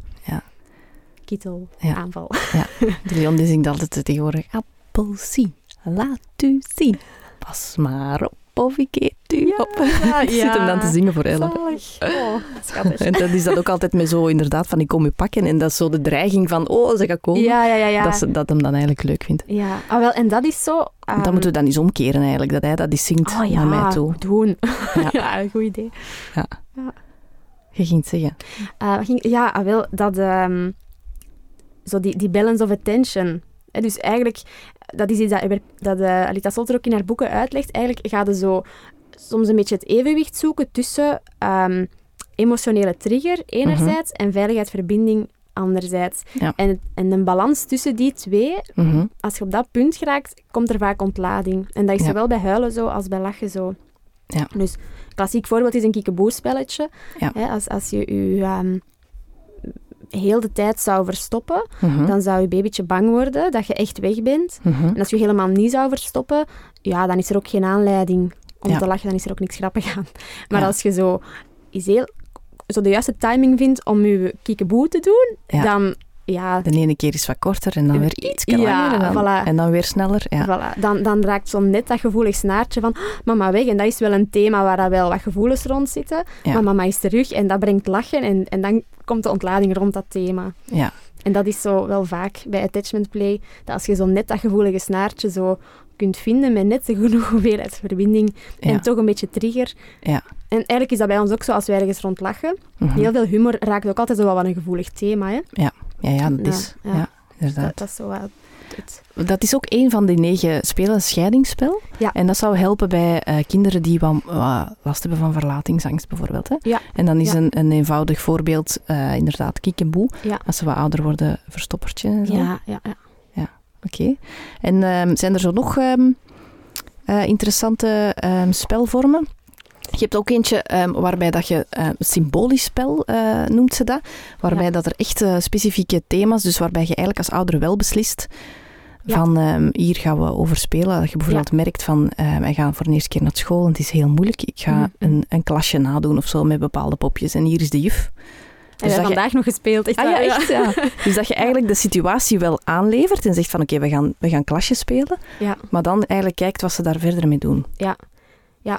Ja kittelaanval. Ja. ja. De Leon die zingt altijd tegenwoordig appelsie, laat u zien. Pas maar op of ik eet u ja, op. Ja, ik zit hem dan te zingen voor Ella. Oh, schattig. en dat is dat ook altijd met zo inderdaad van ik kom u pakken en dat is zo de dreiging van oh, ze gaat komen. Ja, ja, ja. ja. Dat, ze, dat hem dan eigenlijk leuk vindt. Ja, ah, wel, en dat is zo... Um... Dan moeten we dan eens omkeren eigenlijk, dat hij dat eens zingt oh, naar mij toe. doen. Ja, ja een goed idee. Ja. ja. Je ging het zeggen. Uh, ging, ja, ah, wel, dat... Um, zo die, die balance of attention. He, dus eigenlijk, dat is iets dat, dat uh, Alita Solter ook in haar boeken uitlegt. Eigenlijk gaat je zo soms een beetje het evenwicht zoeken tussen um, emotionele trigger enerzijds -hmm. en veiligheid, verbinding anderzijds. Ja. En, en een balans tussen die twee, -hmm. als je op dat punt geraakt, komt er vaak ontlading. En dat is ja. zowel bij huilen zo als bij lachen zo. Ja. Dus klassiek voorbeeld is een kiekeboerspelletje. Ja. He, als, als je je... Um, heel de tijd zou verstoppen, -hmm. dan zou je babytje bang worden dat je echt weg bent. -hmm. En als je helemaal niet zou verstoppen, ja, dan is er ook geen aanleiding om ja. te lachen, dan is er ook niks grappig aan. Maar ja. als je zo, is heel, zo de juiste timing vindt om je kiekeboe te doen, ja. dan... Ja, de ene keer is wat korter en dan weer iets langer ja, en, dan, voilà. en dan weer sneller. Ja. Voilà. Dan, dan raakt zo net dat gevoelig snaartje van mama weg. En dat is wel een thema waar wel wat gevoelens rond zitten. Ja. Maar mama is terug en dat brengt lachen. En, en dan komt de ontlading rond dat thema. Ja. En dat is zo wel vaak bij attachment play, dat als je zo net dat gevoelige snaartje zo kunt vinden met net genoeg hoeveelheid verbinding ja. en toch een beetje trigger. Ja. En eigenlijk is dat bij ons ook zo als wij ergens rond lachen. Mm -hmm. Heel veel humor raakt ook altijd zo wel wat een gevoelig thema. Hè? Ja. Ja, ja, dat is. Ja, ja. inderdaad. Dat, dat, is zo wel het. Dat is ook een van die negen spelen, een scheidingsspel. Ja. En dat zou helpen bij uh, kinderen die wat, uh, last hebben van verlatingsangst, bijvoorbeeld. Hè? Ja. En dan is ja. een, een eenvoudig voorbeeld uh, inderdaad kiek en boe. Ja. Als ze wat ouder worden, verstoppertje en zo. Ja, ja, ja. ja Oké. Okay. En um, zijn er zo nog um, interessante um, spelvormen? Je hebt ook eentje um, waarbij dat je uh, symbolisch spel uh, noemt ze dat, waarbij ja. dat er echt uh, specifieke thema's, dus waarbij je eigenlijk als ouder wel beslist ja. van um, hier gaan we over spelen. Dat je bijvoorbeeld ja. merkt van uh, wij gaan voor de eerste keer naar school en het is heel moeilijk. Ik ga mm -hmm. een, een klasje nadoen of zo met bepaalde popjes en hier is de juf. En we hebben dat je- vandaag nog gespeeld. Echt Ah ja, echt, ja. Dus dat je eigenlijk de situatie wel aanlevert en zegt van oké, we, gaan, we gaan klasjes spelen. Ja. Maar dan eigenlijk kijkt wat ze daar verder mee doen. Ja,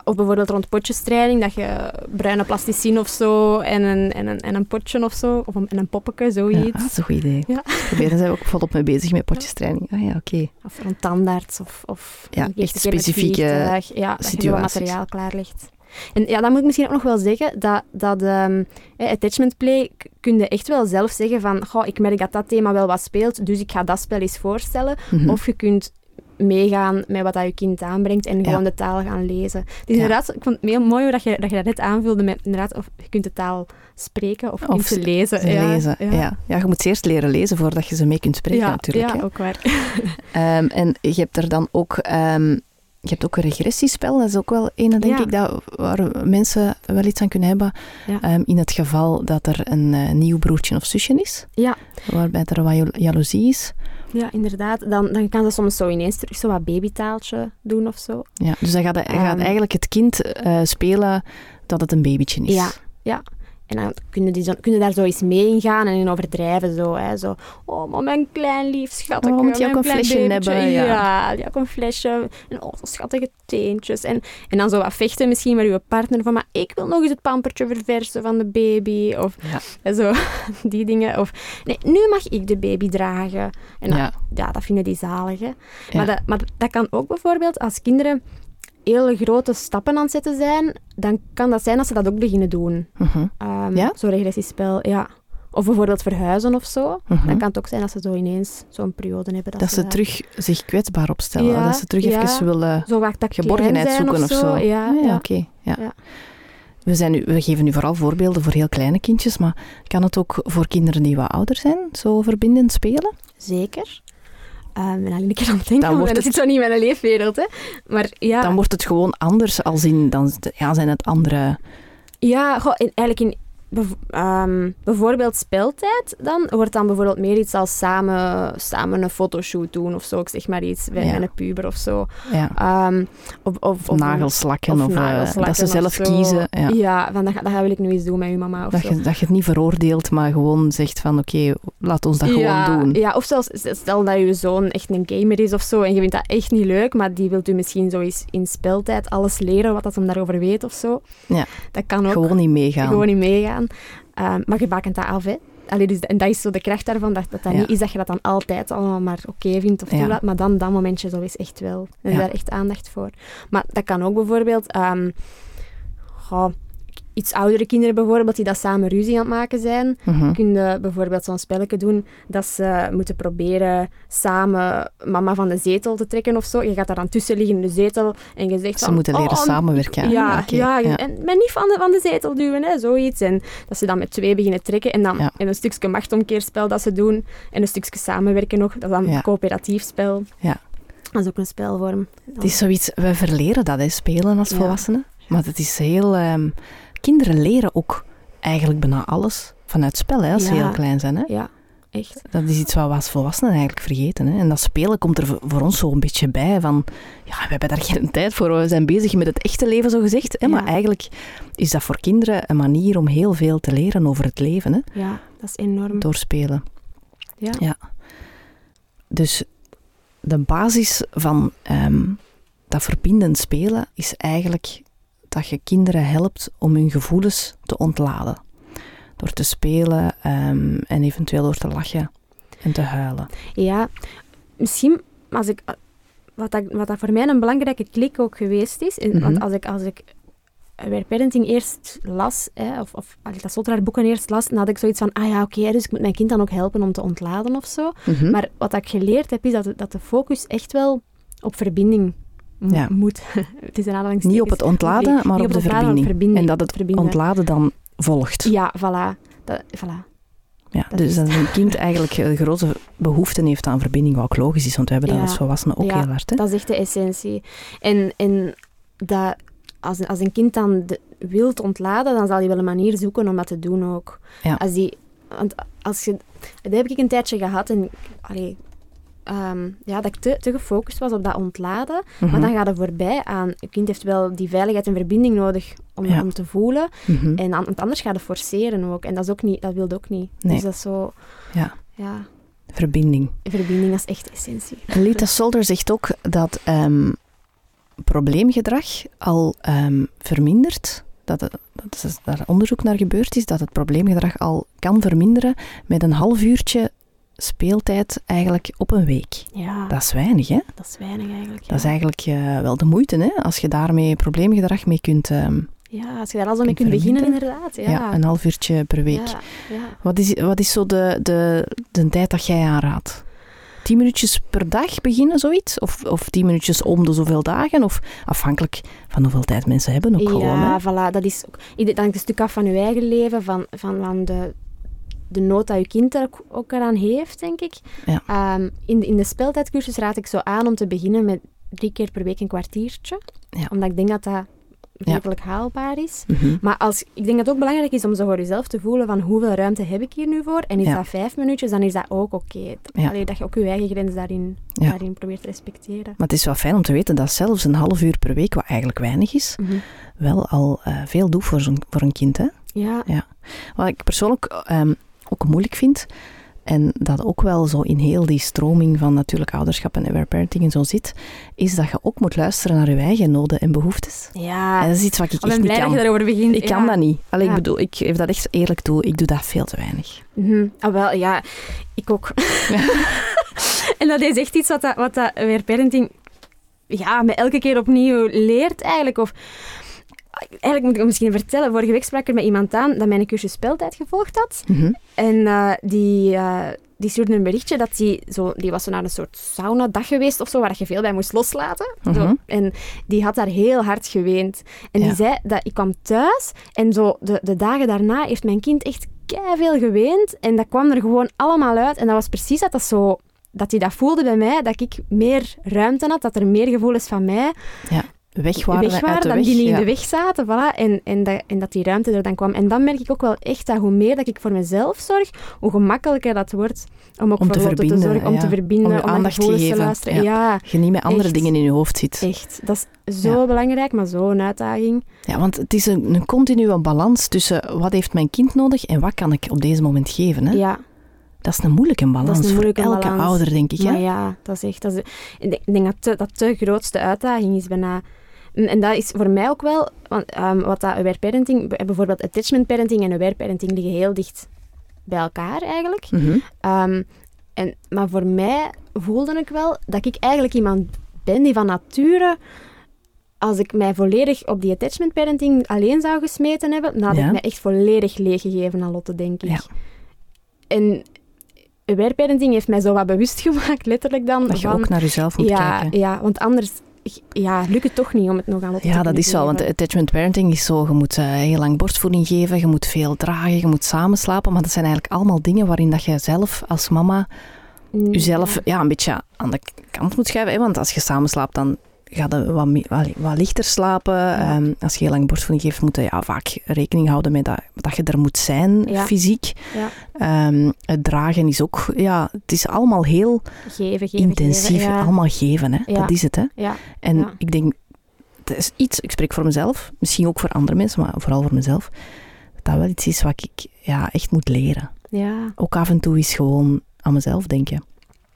of bijvoorbeeld rond potjestrijding, dat je bruine plasticine of zo en een, en een, en een potje of zo, of een, en een poppetje, Ja, zoiets. ah, dat is een goed idee. Ja. Proberen zijn we ook volop mee bezig met potjestraining. Ah ja, oké. Of een tandarts of, of Ja, echt specifieke vliegtuig. ja, dat je wat situaties. materiaal klaar ligt. En ja, dan moet ik misschien ook nog wel zeggen dat, dat ehm, eh, attachment play kun je echt wel zelf zeggen van goh, ik merk dat dat thema wel wat speelt, dus ik ga dat spel eens voorstellen. Mhm. Of je kunt meegaan met wat dat je kind aanbrengt en Ja. gewoon de taal gaan lezen. Dus Ja. inderdaad, ik vond het heel mooi hoe dat je, dat je dat net aanvulde met inderdaad, of je kunt de taal spreken of, Of ze lezen. Ze ja, lezen. Ja. Ja. je moet eerst leren lezen voordat je ze mee kunt spreken natuurlijk. ja, hè. ook waar. Ehm, en je hebt er dan ook... ehm, je hebt ook een regressiespel, dat is ook wel een, denk Ja. ik, dat, waar mensen wel iets aan kunnen hebben. Ja. Ehm, in het geval dat er een eh, nieuw broertje of zusje is, Ja. waarbij er wat jalo- jaloezie is. Ja, inderdaad. Dan, dan kan ze soms zo ineens terug zo wat babytaaltje doen of zo. Ja, dus dan gaat, gaat Ehm. eigenlijk het kind eh, spelen dat het een babytje is. Ja, ja. En dan kunnen, die zo, kunnen daar zo eens mee ingaan en in overdrijven. Zo, hè. zo, oh, maar mijn klein lief schatje. Oh, moet je ook een flesje hebben, ja. Ja, ja, ook een flesje. En oh, zo schattige teentjes. En, en dan zo wat vechten misschien met uw partner. Van, maar ik wil nog eens het pampertje verversen van de baby. Of Ja. zo, die dingen. Of, nee, nu mag ik de baby dragen. En dan- Ja. ja, dat vinden die zalig. Hè. Maar, dat, maar dat kan ook bijvoorbeeld als kinderen hele grote stappen aan het zetten zijn, dan kan dat zijn dat ze dat ook beginnen doen. Mhm, Ehm Ja? Zo'n regressiespel, ja. Of bijvoorbeeld verhuizen of zo. mhm. Dan kan het ook zijn dat ze zo ineens zo'n periode hebben. Dat, Dat ze daar terug zich kwetsbaar opstellen. Ja, dat ze terug ja. even willen zo wat dat geborgenheid zoeken of zo. Ja, Ah, ja. oké. Ja. Ja. We, zijn nu, we geven nu vooral voorbeelden voor heel kleine kindjes, maar kan het ook voor kinderen die wat ouder zijn, zo verbindend spelen? zeker. Ik ben alleen een keer aan denken, Dan wordt het- zit zo niet in mijn leefwereld. Hè. Maar ja, Dan wordt het gewoon anders, als in, dan ja, zijn het andere... Ja, goh, eigenlijk in ehm, bijvoorbeeld speltijd, dan wordt dan bijvoorbeeld meer iets als samen, samen een fotoshoot doen of zo, ik zeg maar iets, bij, Ja. een puber of zo. Ja, Ehm, of, of, of nagelslakken of, eh, nagelslakken dat ze zelf kiezen. Ja. Ja, van dat, wil ik nu eens doen met uw mama of Dat, zo. je, dat je het niet veroordeelt, maar gewoon zegt van oké, laat ons dat gewoon doen. Ja, of zelfs stel dat je zoon echt een gamer is of zo en je vindt dat echt niet leuk, maar die wilt u misschien zo eens in speltijd alles leren wat dat hem daarover weet of zo. Ja. Dat kan ook. Gewoon niet meegaan. Gewoon niet meegaan. Ehm, maar je bakent dat af, hè. Allee, dus, en dat is zo de kracht daarvan, dat dat, dat Ja. niet is dat je dat dan altijd allemaal maar oké vindt of Ja. toelaat, maar dan dat momentje zo is echt wel. En Ja. daar echt aandacht voor. Maar dat kan ook bijvoorbeeld... goh, iets oudere kinderen bijvoorbeeld, die dat samen ruzie aan het maken zijn, Mhm. kun je bijvoorbeeld zo'n spelletje doen dat ze moeten proberen samen mama van de zetel te trekken of zo. Je gaat daar dan tussen liggen in de zetel en je zegt Ze van, moeten leren "Oh, samenwerken. ja, oké, ja, ja. en maar niet van de, van de zetel duwen, hè, zoiets. En dat ze dan met twee beginnen trekken en dan Ja. en een stukje machtomkeerspel dat ze doen en een stukje samenwerken nog. Dat is dan een coöperatief spel. Ja. Dat is ook een spelvorm. Dan- Het is zoiets, we verleren dat, hè, spelen als volwassenen. Maar het is heel... ehm, kinderen leren ook eigenlijk bijna alles vanuit spel, hè, als ze heel klein zijn. Hè. Ja, echt. Dat is iets wat we als volwassenen eigenlijk vergeten. Hè. En dat spelen komt er voor- ons zo een beetje bij van... Ja, we hebben daar geen tijd voor. We zijn bezig met het echte leven, zo gezegd. Hè. Maar eigenlijk is dat voor kinderen een manier om heel veel te leren over het leven. Hè. Ja, dat is enorm. Door spelen. Ja. Ja. Dus de basis van ehm, dat verbindend spelen is eigenlijk dat je kinderen helpt om hun gevoelens te ontladen. Door te spelen ehm, en eventueel door te lachen en te huilen. Ja, misschien als ik, wat, dat, wat dat voor mij een belangrijke klik ook geweest is, en- Mhm. want als ik, als ik weer parenting eerst las, hè, of, of als ik dat Sotraar boeken eerst las, dan had ik zoiets van, ah ja, oké, dus ik moet mijn kind dan ook helpen om te ontladen of zo. Hm? Maar wat ik geleerd heb, is dat, dat de focus echt wel op verbinding Ja. moet. het is een. Niet op het ontladen, maar op de verbinding. verbinding. En dat het Verbinden. ontladen dan volgt. Ja, voilà. Dat, voilà. Ja, Dat dus dat een kind eigenlijk de grote behoefte heeft aan verbinding, wat ook logisch is, want we hebben dat Ja. als volwassenen ook Ja, heel hard. Hè? Dat is echt de essentie. En, en dat, als, als een kind dan de, wilt ontladen, dan zal hij wel een manier zoeken om dat te doen ook. Ja. Als die, want als je, dat heb ik een tijdje gehad en allee, ehm, ja, dat ik te, te gefocust was op dat ontladen. Mhm. Maar dan gaat het voorbij aan... Je kind heeft wel die veiligheid en verbinding nodig om, Ja. om te voelen. Mhm. En an- want anders gaat het forceren ook. En dat, is ook niet, dat wil ook niet. Nee. Dus dat is zo... Ja. Ja, Verbinding. verbinding dat is echt essentie. En Lita Solder zegt ook dat ehm, probleemgedrag al ehm, vermindert. Dat, het- dat is daar onderzoek naar gebeurd is, dat het probleemgedrag al kan verminderen met een half uurtje speeltijd eigenlijk op een week. Ja, Dat is weinig, hè? dat is weinig eigenlijk. Dat is eigenlijk eh, wel de moeite, hè? Als je daarmee probleemgedrag mee kunt... ehm, Ja, als je daar al zo mee kunt beginnen, inderdaad. ja. Ja, een half uurtje per week. Ja. Wat, is, wat is zo de, de, de tijd dat jij aanraadt? Tien minuutjes per dag beginnen, zoiets? Of, of tien minuutjes om de zoveel dagen? Of afhankelijk van hoeveel tijd mensen hebben ook gewoon. Ja, voilà. Dat is ook, dat hangt een stuk af van je eigen leven, van, van, van de, de nood dat je kind er ook, eraan heeft, denk ik. Ja. Ehm, in, de- in de speeltijdcursus raad ik zo aan om te beginnen met drie keer per week een kwartiertje. Ja. Omdat ik denk dat dat redelijk haalbaar is. Mhm. Maar als, ik denk dat het ook belangrijk is om zo voor jezelf te voelen van hoeveel ruimte heb ik hier nu voor? En is Ja. dat vijf minuutjes, dan is dat ook oké. Ja. Allee, Dat je ook je eigen grens daarin, Ja. daarin probeert te respecteren. Maar het is wel fijn om te weten dat zelfs een half uur per week, wat eigenlijk weinig is, Mhm. wel al eh, veel doet voor, voor een kind. Hè? Ja, Wat ik persoonlijk ehm, ook moeilijk vind, en dat ook wel zo in heel die stroming van natuurlijk ouderschap en aware parenting en zo zit, is dat je ook moet luisteren naar je eigen noden en behoeftes. ja. En dat is iets wat ik echt ben niet blij dat kan. je daarover begint. Ik kan dat niet. Allee, Ja. ik bedoel, ik geef dat echt eerlijk toe. Ik doe dat veel te weinig. Mhm. Ah, wel, ja, ik ook. en dat is echt iets wat dat, wat dat weer parenting ja, me elke keer opnieuw leert eigenlijk. Of, eigenlijk moet ik misschien vertellen. Vorige week sprak er met iemand aan dat mijn cursus speeltijd gevolgd had. Mhm. En eh, die, eh, die stuurde een berichtje dat die, zo, die was zo naar een soort sauna-dag geweest of zo, waar je veel bij moest loslaten. Zo. Mhm. En die had daar heel hard geweend. En Ja. die zei dat ik kwam thuis en zo de, de dagen daarna heeft mijn kind echt veel geweend. En dat kwam er gewoon allemaal uit. En dat was precies dat dat zo... Dat hij dat voelde bij mij, dat ik meer ruimte had, dat er meer gevoelens van mij Weg waren, weg waren dan weg. die niet in de weg zaten. Voilà, en, en, dat, en dat die ruimte er dan kwam. En dan merk ik ook wel echt dat hoe meer dat ik voor mezelf zorg, hoe gemakkelijker dat wordt om ook Om voor te verbinden, zorgen, om ja. te verbinden, Om aandacht te geven, luisteren. ja. Je niet met andere Echt. dingen in je hoofd zit. echt. Dat is zo belangrijk, maar zo'n uitdaging. Ja, want het is een, een continue balans tussen wat heeft mijn kind nodig en wat kan ik op deze moment geven. Hè? Ja, Dat is een moeilijke balans een moeilijke voor elke balans. ouder, denk ik. Hè? maar ja, dat is echt... Dat is, ik denk- ik denk dat te- dat de grootste uitdaging is bijna... En, en dat is voor mij ook wel... Want, ehm, wat dat aware parenting... Bijvoorbeeld attachment parenting en aware parenting liggen heel dicht bij elkaar eigenlijk. Mhm. Ehm, en, maar voor mij voelde ik wel dat ik eigenlijk iemand ben die van nature, als ik mij volledig op die attachment parenting alleen zou gesmeten hebben, dan had Ja. ik mij echt volledig leeggegeven aan Lotte, denk ik. Ja. En aware parenting heeft mij zo wat bewust gemaakt, letterlijk dan. Dat je van, ook naar jezelf moet ja, kijken. ja, want anders ja, lukt het toch niet om het nog aan Lotte te Ja, dat is wel, want attachment parenting is zo, je moet eh, heel lang borstvoeding geven, je moet veel dragen, je moet samenslapen, maar dat zijn eigenlijk allemaal dingen waarin dat je zelf als mama Mm, jezelf ja. ja, een beetje aan de kant moet schuiven. Hè? Want als je samenslaapt, dan ga je wat, wat, lichter slapen. Ehm, als je heel lang borstvoeding geeft, moet je ja, vaak rekening houden met dat, dat je er moet zijn, Ja. fysiek. Ja. Ehm, het dragen is ook, ja, het is allemaal heel Geven, geven, intensief. geven. Allemaal geven, hè? Dat is het. Hè? Ja, En ik denk, het is iets, ik spreek voor mezelf, misschien ook voor andere mensen, maar vooral voor mezelf, dat dat wel iets is wat ik ja, echt moet leren. ja. Ook af en toe is gewoon aan mezelf denken.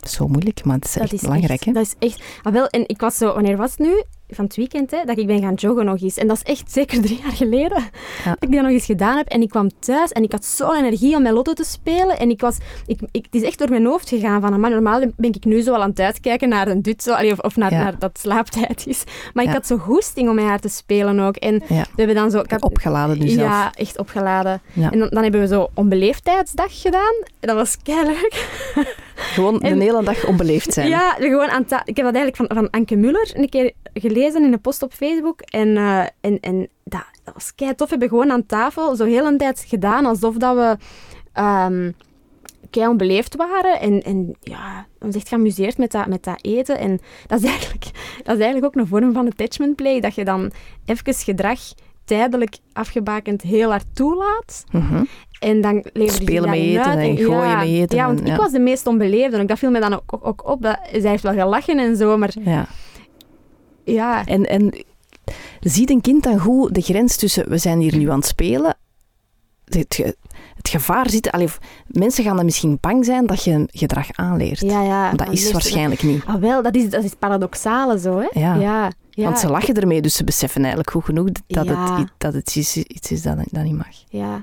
Zo moeilijk, maar het is echt belangrijk. echt, hè? Dat is echt... Ah, wel, en ik was zo... Wanneer was het nu? Van het weekend, hè, dat ik ben gaan joggen nog eens. En dat is echt zeker drie jaar geleden Ja. dat ik dat nog eens gedaan heb. En ik kwam thuis en ik had zo'n energie om met Lotto te spelen. En ik was... Ik, ik, het is echt door mijn hoofd gegaan van... Maar normaal ben ik nu zo al aan het uitkijken naar een dut, zo, allee, of, of naar, Ja. naar dat slaaptijd is. Maar ik had zo goesting om met haar te spelen ook. En we hebben dan zo... Ik had, Opgeladen zelf. ja, echt opgeladen. En dan, dan hebben we zo onbeleefdheidsdag gedaan. En dat was leuk. Gewoon En- de hele dag onbeleefd zijn. Ja, gewoon aan ik heb dat eigenlijk van, van Anke Muller een keer gelezen in een post op Facebook. En, eh, en, en dat, dat was kei tof. We hebben gewoon aan tafel zo heel een tijd gedaan alsof dat we ehm kei onbeleefd waren. En, en ja, ons echt geamuseerd met dat, met dat eten. En dat is, eigenlijk, dat is eigenlijk ook een vorm van attachment play. Dat je dan even gedrag tijdelijk afgebakend heel hard toelaat. Mhm. En dan Spelen met eten uit. en gooien ja, met eten Ja, want en- ik was de meest onbeleefde. En dat viel me dan ook, op. Dat, zij heeft wel gelachen en zo, maar Ja. ja... En, en ziet een kind dan goed de grens tussen we zijn hier nu aan het spelen, het, ge- het gevaar zit... Allee, mensen gaan dan misschien bang zijn dat je een gedrag aanleert. Ja, ja. Dat is waarschijnlijk niet. Ah, wel, dat is, dat is paradoxale zo, hè? Ja. ja. Want ze lachen ermee, dus ze beseffen eigenlijk goed genoeg dat, Ja. het, dat het iets, iets is dat, dat niet mag. Ja.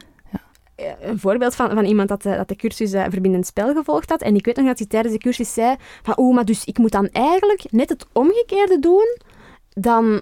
Eh, Een voorbeeld van, van iemand dat de, dat de cursus eh, verbindend spel gevolgd had. En ik weet nog dat hij tijdens de cursus zei van oeh, maar dus ik moet dan eigenlijk net het omgekeerde doen dan,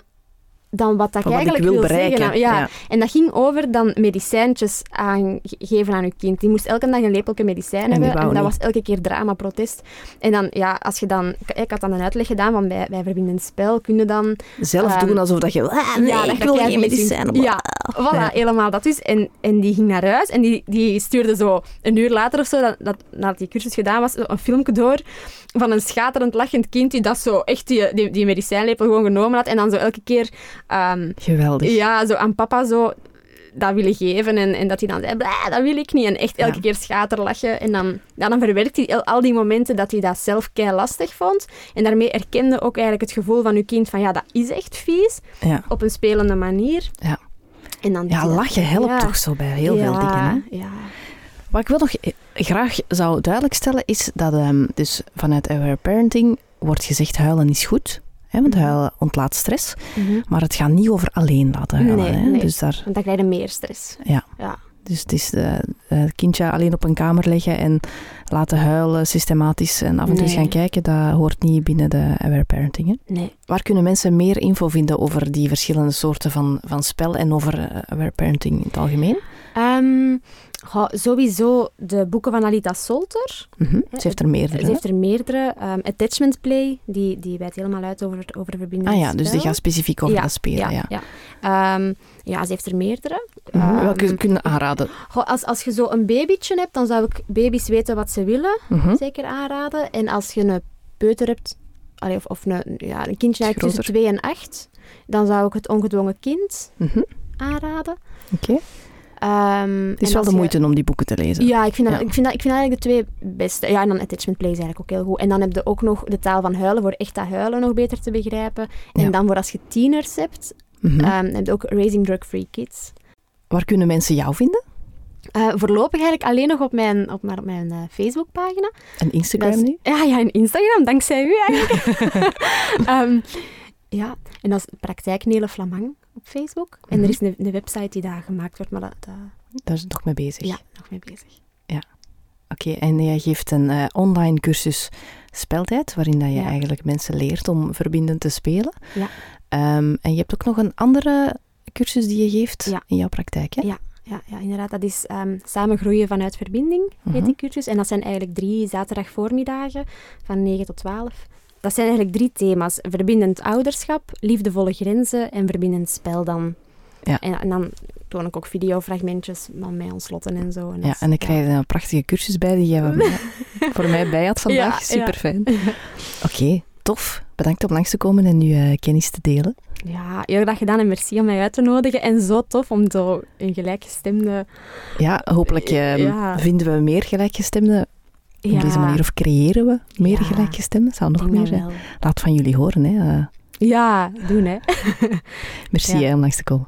dan wat dat ik eigenlijk wil zeggen. bereiken, Ja. ja. En dat ging over dan medicijntjes aan, ge- geven aan je kind. Die moest elke dag een lepeltje medicijn En hebben. En dat niet. was elke keer drama, protest. En dan, ja, als je dan... Ik, had dan een uitleg gedaan van bij, bij verbindend spel kun je dan... Zelf Ehm, doen alsof dat je... Ah, nee, ja, dat ik je wil geen medicijnen. Ja, voilà, Ja. helemaal dat dus. En, en die ging naar huis en die, die stuurde zo een uur later of zo, dat, dat, nadat die cursus gedaan was, een filmpje door van een schaterend lachend kind die dat zo echt die, die, die medicijnlepel gewoon genomen had en dan zo elke keer ehm, Geweldig. ja, zo aan papa zo dat willen geven en, en dat hij dan zei, "Blah, dat wil ik niet. En echt elke Ja. keer schaterlachen. En dan, ja, dan verwerkt hij al- die momenten dat hij dat zelf kei lastig vond. En daarmee erkende ook eigenlijk het gevoel van uw kind van, ja, dat is echt vies Ja. op een spelende manier. Ja. En dan Ja, lachen helpt Ja. toch zo bij heel veel dingen. Hè? Ja. Wat ik wel nog eh, graag zou duidelijk stellen, is dat ehm, dus vanuit Aware Parenting wordt gezegd huilen is goed. Hè, want huilen ontlaat stress. Mhm. Maar het gaat niet over alleen laten huilen. Nee, hè? nee. Dus, daar, Want dan krijg je meer stress. ja. Ja. dus het is eh, eh, het kindje alleen op een kamer leggen en laten huilen systematisch en af en toe eens Nee. gaan kijken, dat hoort niet binnen de Aware Parenting. Hè? Nee. Waar kunnen mensen meer info vinden over die verschillende soorten van, van spel en over eh, Aware Parenting in het algemeen? Ehm, goh, sowieso de boeken van Alita Solter. Mhm. Ze heeft er meerdere. Ze heeft er meerdere. Ehm, Attachment Play, die, die wijdt helemaal uit over, over verbinding. Ah ja, dus die gaat specifiek over Ja, dat spelen. Ja, Ja, ja. Ehm, ja, ze heeft er meerdere. Mhm. Ehm, Welke kunnen aanraden? goh, als, als je zo een babytje hebt, dan zou ik baby's weten wat ze willen Mhm. zeker aanraden. En als je een peuter hebt, allee, of, of een, ja, een kindje eigenlijk tussen Groter. 2 en 8, dan zou ik het ongedwongen kind aanraden. Oké. Ehm, Het is en wel de je- moeite om die boeken te lezen. Ja, ik vind, dat, Ja. Ik, vind dat, ik vind eigenlijk de twee beste. Ja, en dan Attachment Play is eigenlijk ook heel goed. En dan heb je ook nog de taal van huilen, voor echt dat huilen nog beter te begrijpen. En Ja. dan voor als je tieners hebt, Mhm. ehm, heb je ook Raising Drug-Free Kids. Waar kunnen mensen jou vinden? Eh, voorlopig eigenlijk alleen nog op mijn, op mijn, op mijn eh, Facebookpagina. En Instagram is- nu? Ja, ja, en Instagram, dankzij u eigenlijk. Ehm, ja, en dat is Praktijk Nele Flamang op Facebook. En Mhm. er is een, een website die daar gemaakt wordt, maar dat, dat Daar is het nog mee bezig. ja, nog mee bezig. Oké, en jij geeft een eh, online cursus speltijd, waarin dat je Ja. eigenlijk mensen leert om verbindend te spelen. Ja. Ehm, en je hebt ook nog een andere cursus die je geeft Ja. in jouw praktijk, hè? Ja. Ja, ja, inderdaad. Dat is ehm, Samen groeien vanuit verbinding, heet Mhm. die cursus. En dat zijn eigenlijk drie zaterdagvoormiddagen van 9 tot 12. Dat zijn eigenlijk drie thema's. Verbindend ouderschap, liefdevolle grenzen en verbindend spel dan. Ja. En, en dan toon ik ook videofragmentjes van mij ontslotten en zo. En Ja, en dan krijg je een prachtige cursus bij die jij mij- voor mij bij had vandaag. Ja, Super fijn. Oké, tof. Bedankt om langs te komen en nu eh, kennis te delen. Ja, heel graag gedaan en merci om mij uit te nodigen. En zo tof om zo een gelijkgestemde... Ja, hopelijk ehm, Ja. vinden we meer gelijkgestemden op deze manier. Of creëren we meer Ja. gelijkgestemden? Zou nog meer wel. Laat van jullie horen. Hè. Eh, Ja, doen hè. merci Ja. hè, langs te komen.